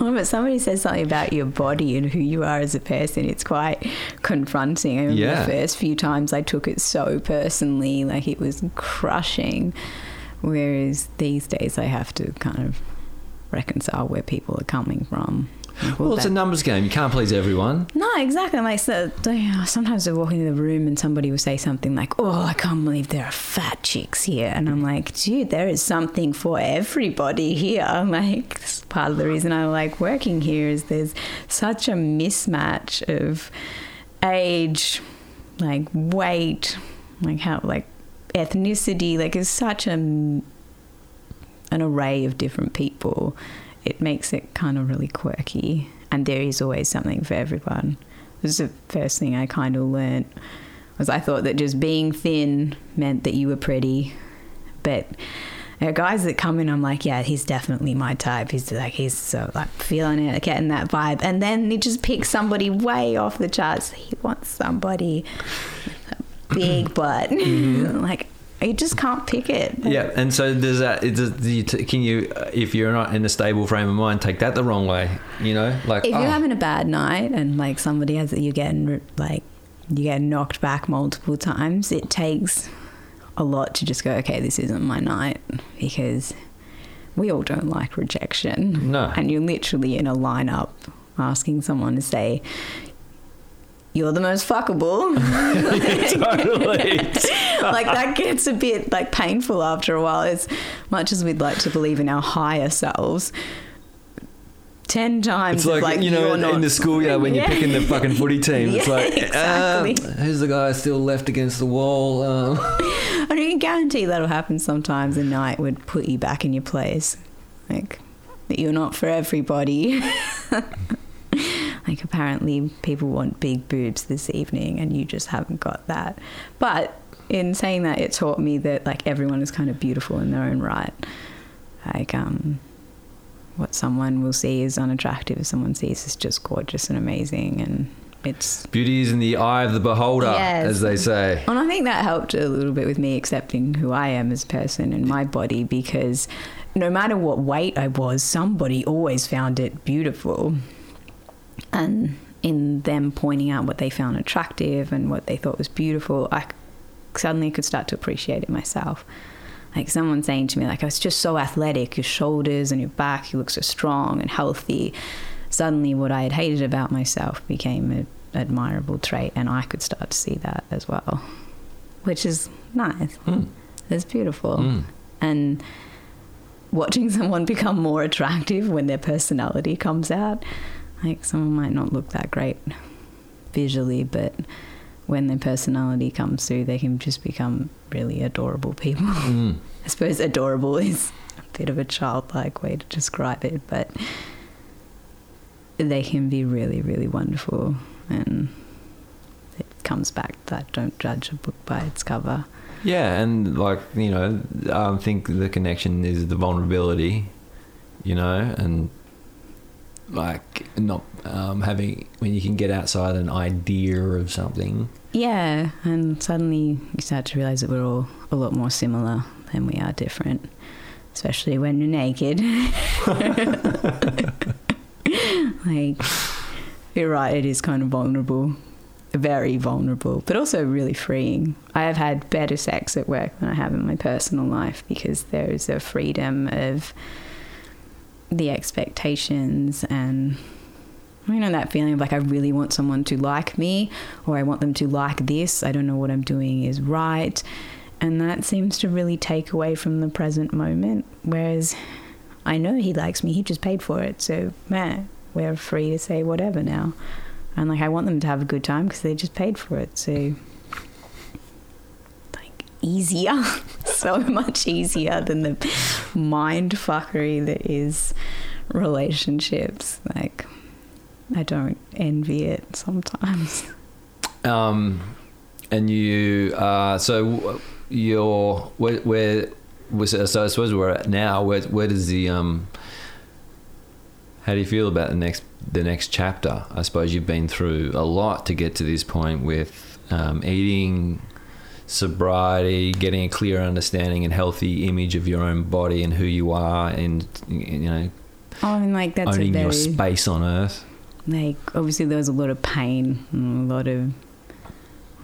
Oh, but somebody says something about your body and who you are as a person. It's quite confronting. I remember Yeah. the first few times I took it so personally, like it was crushing. Whereas these days I have to kind of reconcile where people are coming from. Well, it's a numbers game. You can't please everyone. no, exactly. Like so, sometimes I walk into the room and somebody will say something like, "Oh, I can't believe there are fat chicks here," and I'm like, "Dude, there is something for everybody here." Like, it's part of the reason I like working here is there's such a mismatch of age, like weight, like how like ethnicity. Like, it's such a an array of different people, it makes it kind of really quirky. And there is always something for everyone. This is the first thing I kind of learnt was I thought that just being thin meant that you were pretty, but there are guys that come in. I'm like, yeah, he's definitely my type. He's like, he's so like feeling it, getting that vibe, and then he just picks somebody way off the charts. He wants somebody big butt, mm-hmm. like. You just can't pick it. Yeah, and so does that? Does, do you t- can you, if you're not in a stable frame of mind, take that the wrong way? You know, like if oh, you're having a bad night and like somebody has you getting like you get knocked back multiple times it takes a lot to just go okay this isn't my night because we all don't like rejection No. and you're literally in a lineup asking someone to say you're the most fuckable totally. like that gets a bit like painful after a while as much as we'd like to believe in our higher selves 10 times It's like, like you know, in, not in the schoolyard when you're Yeah. picking the fucking footy team. It's Yeah, like, exactly. um, who's the guy still left against the wall? Um, I can guarantee that'll happen sometimes. A night would put you back in your place, like that you're not for everybody. Like apparently people want big boobs this evening, and you just haven't got that. But in saying that, it taught me that like everyone is kind of beautiful in their own right. Like um, what someone will see as unattractive, someone sees as just gorgeous and amazing, and it's Beauty is in the eye of the beholder, Yes. as they say. and I think that helped a little bit with me accepting who I am as a person and my body because no matter what weight I was, somebody always found it beautiful. And in them pointing out what they found attractive and what they thought was beautiful, I suddenly could start to appreciate it myself. like someone saying to me like, "I was just so athletic, your shoulders and your back, you look so strong and healthy." Suddenly, what I had hated about myself became an admirable trait, and I could start to see that as well, which is nice. Mm. It's beautiful, Mm. and watching someone become more attractive when their personality comes out. Like someone might not look that great visually, but when their personality comes through, they can just become really adorable people. Mm. I suppose adorable is a bit of a childlike way to describe it, but they can be really, really wonderful. And it comes back that don't judge a book by its cover. Yeah, and like you know, I think the connection is the vulnerability, you know, and like not um, having when you can get outside an idea of something. Yeah, and suddenly you start to realize that we're all a lot more similar than we are different, especially when you're naked. like, you're right, it is kind of vulnerable, very vulnerable, but also really freeing. I have had better sex at work than I have in my personal life because there is a freedom of the expectations and you know that feeling of like I really want someone to like me or I want them to like this. I don't know what I'm doing is right. And that seems to really take away from the present moment. Whereas I know he likes me, he just paid for it. So, man, we're free to say whatever now. And like, I want them to have a good time because they just paid for it. So, easier. so much easier than the mind fuckery that is relationships. Like, I don't envy it sometimes. Um, and you, uh, so you're where, where was so I suppose we're at now. Where where does the um? How do you feel about the next the next chapter? I suppose you've been through a lot to get to this point with um, eating, sobriety, getting a clear understanding and healthy image of your own body and who you are, and you know, Oh, and like that's a owning very your space on Earth. like obviously there was a lot of pain and a lot of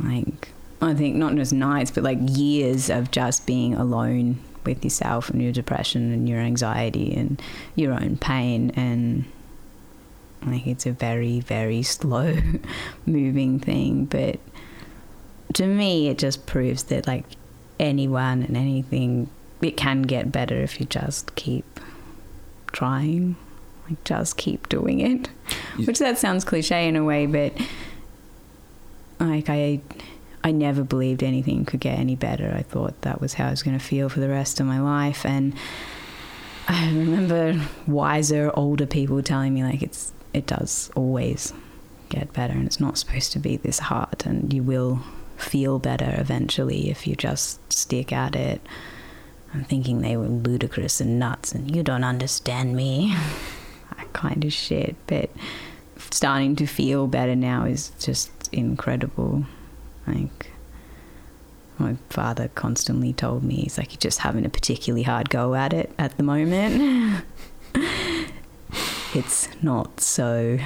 like I think not just nights but like years of just being alone with yourself and your depression and your anxiety and your own pain and like it's a very very slow moving thing but to me it just proves that like anyone and anything it can get better if you just keep trying. Like just keep doing it. You- which that sounds cliche in a way but like i i never believed anything could get any better. I thought that was how i was going to feel for the rest of my life and i remember wiser older people telling me like it's it does always get better and it's not supposed to be this hard and you will feel better eventually if you just stick at it i'm thinking they were ludicrous and nuts and you don't understand me that kind of shit but starting to feel better now is just incredible. Like my father constantly told me, he's like, you're just having a particularly hard go at it at the moment. it's not so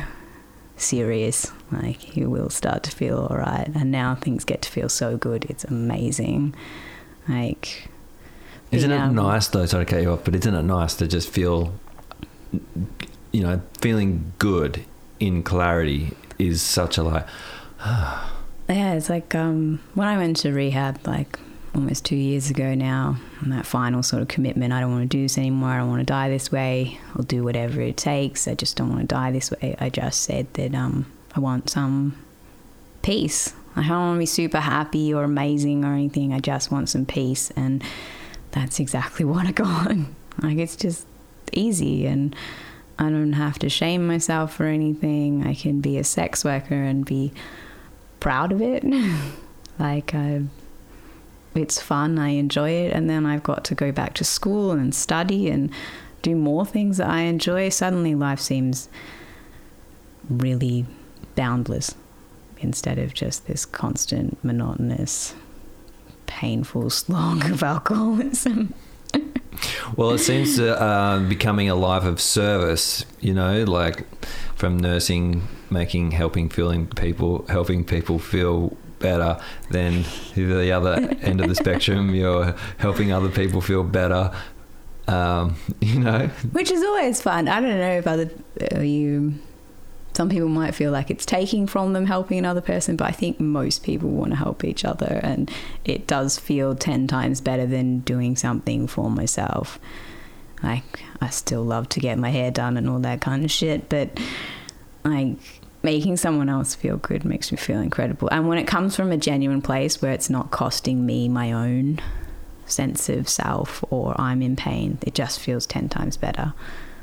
serious. Like you will start to feel all right, and now things get to feel so good. It's amazing. Like Isn't it nice though? Sorry to cut you off, but isn't it nice to just feel, you know, feeling good in clarity is such a like. Yeah, it's like um, when I went to rehab, like almost two years ago now, and that final sort of commitment I don't want to do this anymore. I don't want to die this way. I'll do whatever it takes. I just don't want to die this way. I just said that um, I want some peace. I don't want to be super happy or amazing or anything. I just want some peace. And that's exactly what I got. Like, it's just easy and I don't have to shame myself for anything. I can be a sex worker and be proud of it. like I, it's fun. I enjoy it, and then I've got to go back to school and study and do more things that I enjoy. Suddenly, life seems really boundless instead of just this constant, monotonous, painful slog of alcoholism. Well, it seems to uh, becoming a life of service. You know, like from nursing, making, helping, feeling people, helping people feel better, than the other end of the spectrum, you're helping other people feel better. Um, you know, Which is always fun. I don't know if other uh, you. Some people might feel like it's taking from them helping another person, but I think most people want to help each other, and it does feel ten times better than doing something for myself. Like I still love to get my hair done and all that kind of shit, but like making someone else feel good makes me feel incredible. And when it comes from a genuine place where it's not costing me my own sense of self or I'm in pain, it just feels 10 times better.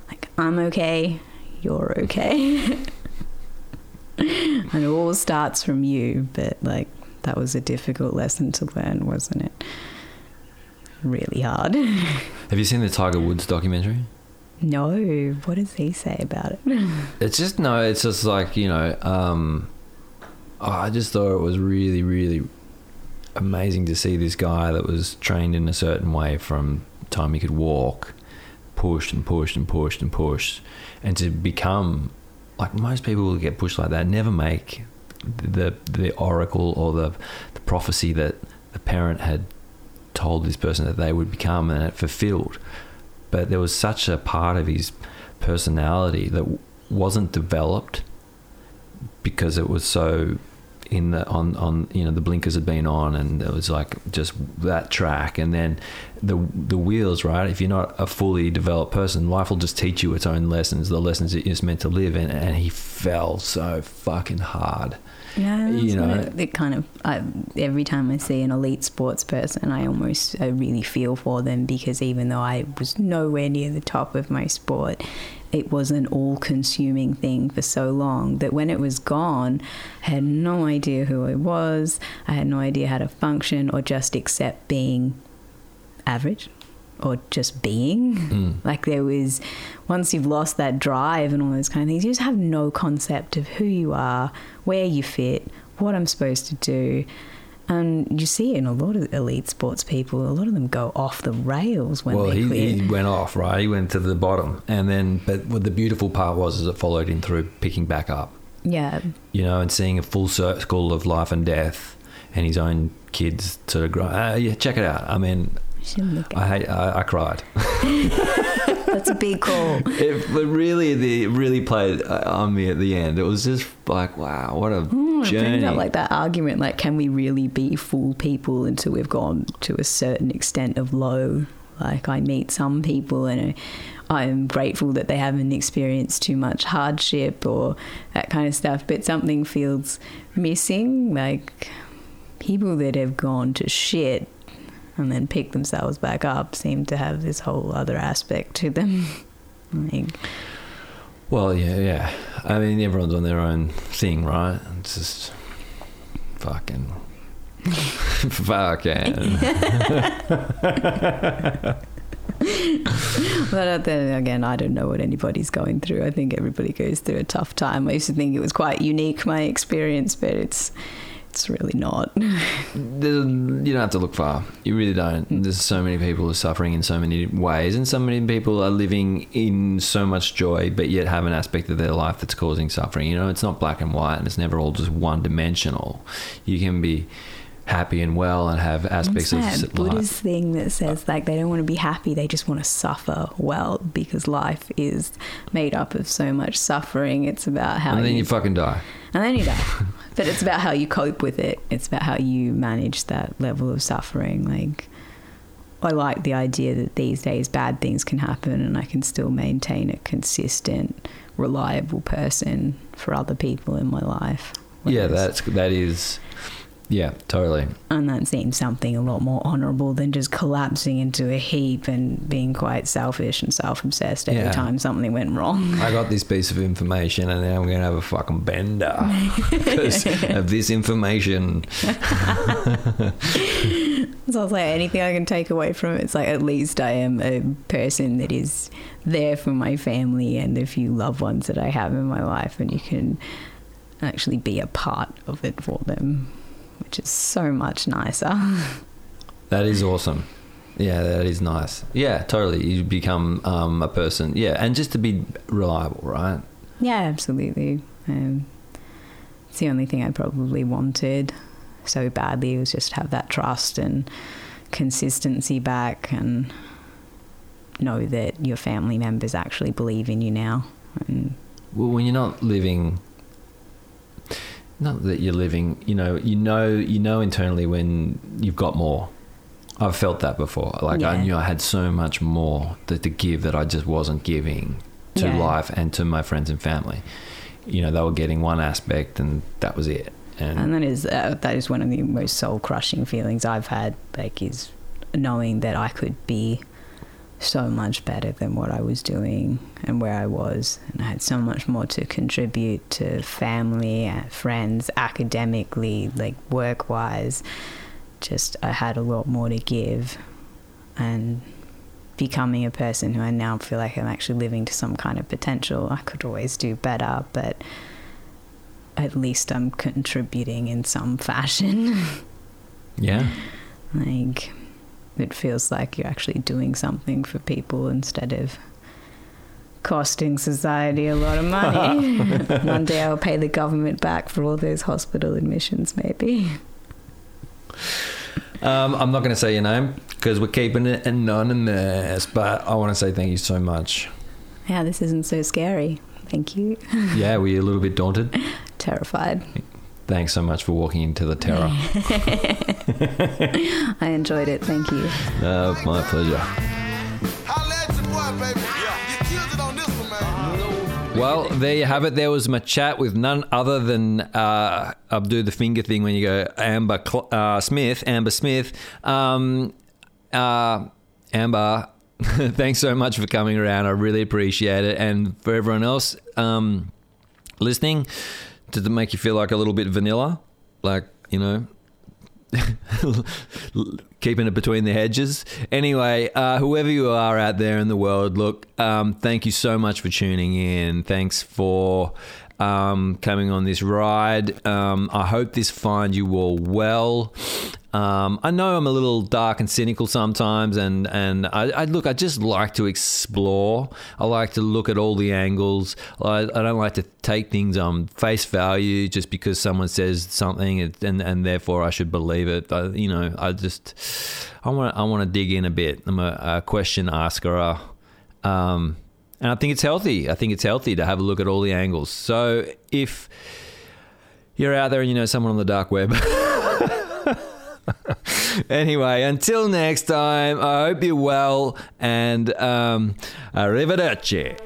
Like, I'm okay, you're okay. and it all starts from you, but like, that was a difficult lesson to learn, wasn't it? Really hard. have you seen the Tiger Woods documentary? No, what does he say about it? It's just no. It's just like you know. Um, oh, I just thought it was really, really amazing to see this guy that was trained in a certain way from time he could walk, pushed and pushed and pushed and pushed, and to become like most people will get pushed like that, never make the the oracle or the the prophecy that the parent had told this person that they would become, and it fulfilled but there was such a part of his personality that wasn't developed because it was so in the on on you know the blinkers had been on and it was like just that track. And then the the wheels right if you're not a fully developed person life will just teach you its own lessons the lessons that you're meant to live in and he fell so fucking hard Yeah, You know- it, it kind of. I, every time I see an elite sports person, I almost I really feel for them because even though I was nowhere near the top of my sport, it was an all-consuming thing for so long that when it was gone, I had no idea who I was. I had no idea how to function or just accept being average or just being. Like there was, once you've lost that drive and all those kind of things, you just have no concept of who you are, where you fit, what I'm supposed to do. And you see it in a lot of elite sports people. A lot of them go off the rails when well they he, quit. he went off right he went to the bottom and then but what the beautiful part was is it followed him through picking back up yeah, you know, and seeing a full circle of life and death, and his own kids sort of grow. Uh, yeah, check it out. I mean, you should look I hate. I, I cried. That's a big call. It, but really, the really played uh, on me at the end. It was just like, wow, what a brings journey. up like that argument, like, can we really be full people until we've gone to a certain extent of low? Like, I meet some people and I'm grateful that they haven't experienced too much hardship or that kind of stuff, but something feels missing. Like, people that have gone to shit and then pick themselves back up seem to have this whole other aspect to them. like, well, yeah, yeah. I mean, everyone's on their own thing, right? It's just fucking. fucking. But then again, I don't know what anybody's going through. I think everybody goes through a tough time. I used to think it was quite unique, my experience, but it's it's really not. There's, you don't have to look far. You really don't. Mm. There's so many people who are suffering in so many ways, and so many people are living in so much joy, but yet have an aspect of their life that's causing suffering. You know, it's not black and white, and it's never all just one dimensional. You can be happy and well and have aspects What's of that life. Buddhist thing that says like they don't want to be happy, they just want to suffer well because life is made up of so much suffering. It's about how and then you, you fucking die. and then you die. but it's about how you cope with it. It's about how you manage that level of suffering. Like I like the idea that these days bad things can happen and I can still maintain a consistent, reliable person for other people in my life. Yeah, that's that is. Yeah, totally. and that seems something a lot more honourable than just collapsing into a heap and being quite selfish and self-obsessed every Yeah. time something went wrong. I got this piece of information, and now I'm going to have a fucking bender because of this information. So I was like, anything I can take away from it, it's like at least I am a person that is there for my family and the few loved ones that I have in my life, and you can actually be a part of it for them, which is so much nicer. That is awesome. Yeah, that is nice. Yeah, totally. You become um, a person. Yeah, and just to be reliable, right? yeah, absolutely. Um, it's the only thing I probably wanted. so badly was just have that trust and consistency back and know that your family members actually believe in you now. And Well, when you're not living, not that you're living, you know, you know, you know internally when you've got more. I've felt that before. Like I knew I had so much more that to give that I just wasn't giving to Yeah. life and to my friends and family. You know, they were getting one aspect, and that was it. And, and that is uh, that is one of the most soul crushing feelings I've had. Like is knowing that I could be so much better than what I was doing and where I was, and I had so much more to contribute to family, uh, friends, academically, like work wise. Just I had a lot more to give, and becoming a person who I now feel like I'm actually living to some kind of potential. I could always do better, but at least I'm contributing in some fashion. yeah, like, it feels like you're actually doing something for people instead of costing society a lot of money. One day I'll pay the government back for all those hospital admissions, maybe. um, I'm not going to say your name because we're keeping it anonymous. But I want to say thank you so much. Yeah, this isn't so scary. Thank you. Yeah, were you a little bit daunted? Terrified. Thanks so much for walking into the terror. I enjoyed it. Thank you. Uh, my pleasure. Well, there you have it. There was my chat with none other than uh, I'll do the finger thing when you go Amber Cl- uh, Smith, Amber Smith. Um, uh, Amber, thanks so much for coming around. I really appreciate it. And for everyone else um, listening, did it make you feel like a little bit vanilla? Like, you know, keeping it between the hedges. Anyway, uh, whoever you are out there in the world, look, um, thank you so much for tuning in. Thanks for um, coming on this ride. Um, I hope this finds you all well. Um, I know I'm a little dark and cynical sometimes, and and I, I look. I just like to explore. I like to look at all the angles. I, I don't like to take things on face value just because someone says something, and and therefore I should believe it. I, you know, I just I want I want to dig in a bit. I'm a, a question asker. Um, and I think it's healthy. I think it's healthy to have a look at all the angles. So if you're out there and you know someone on the dark web. anyway, until next time, I hope you're well and um, arrivederci.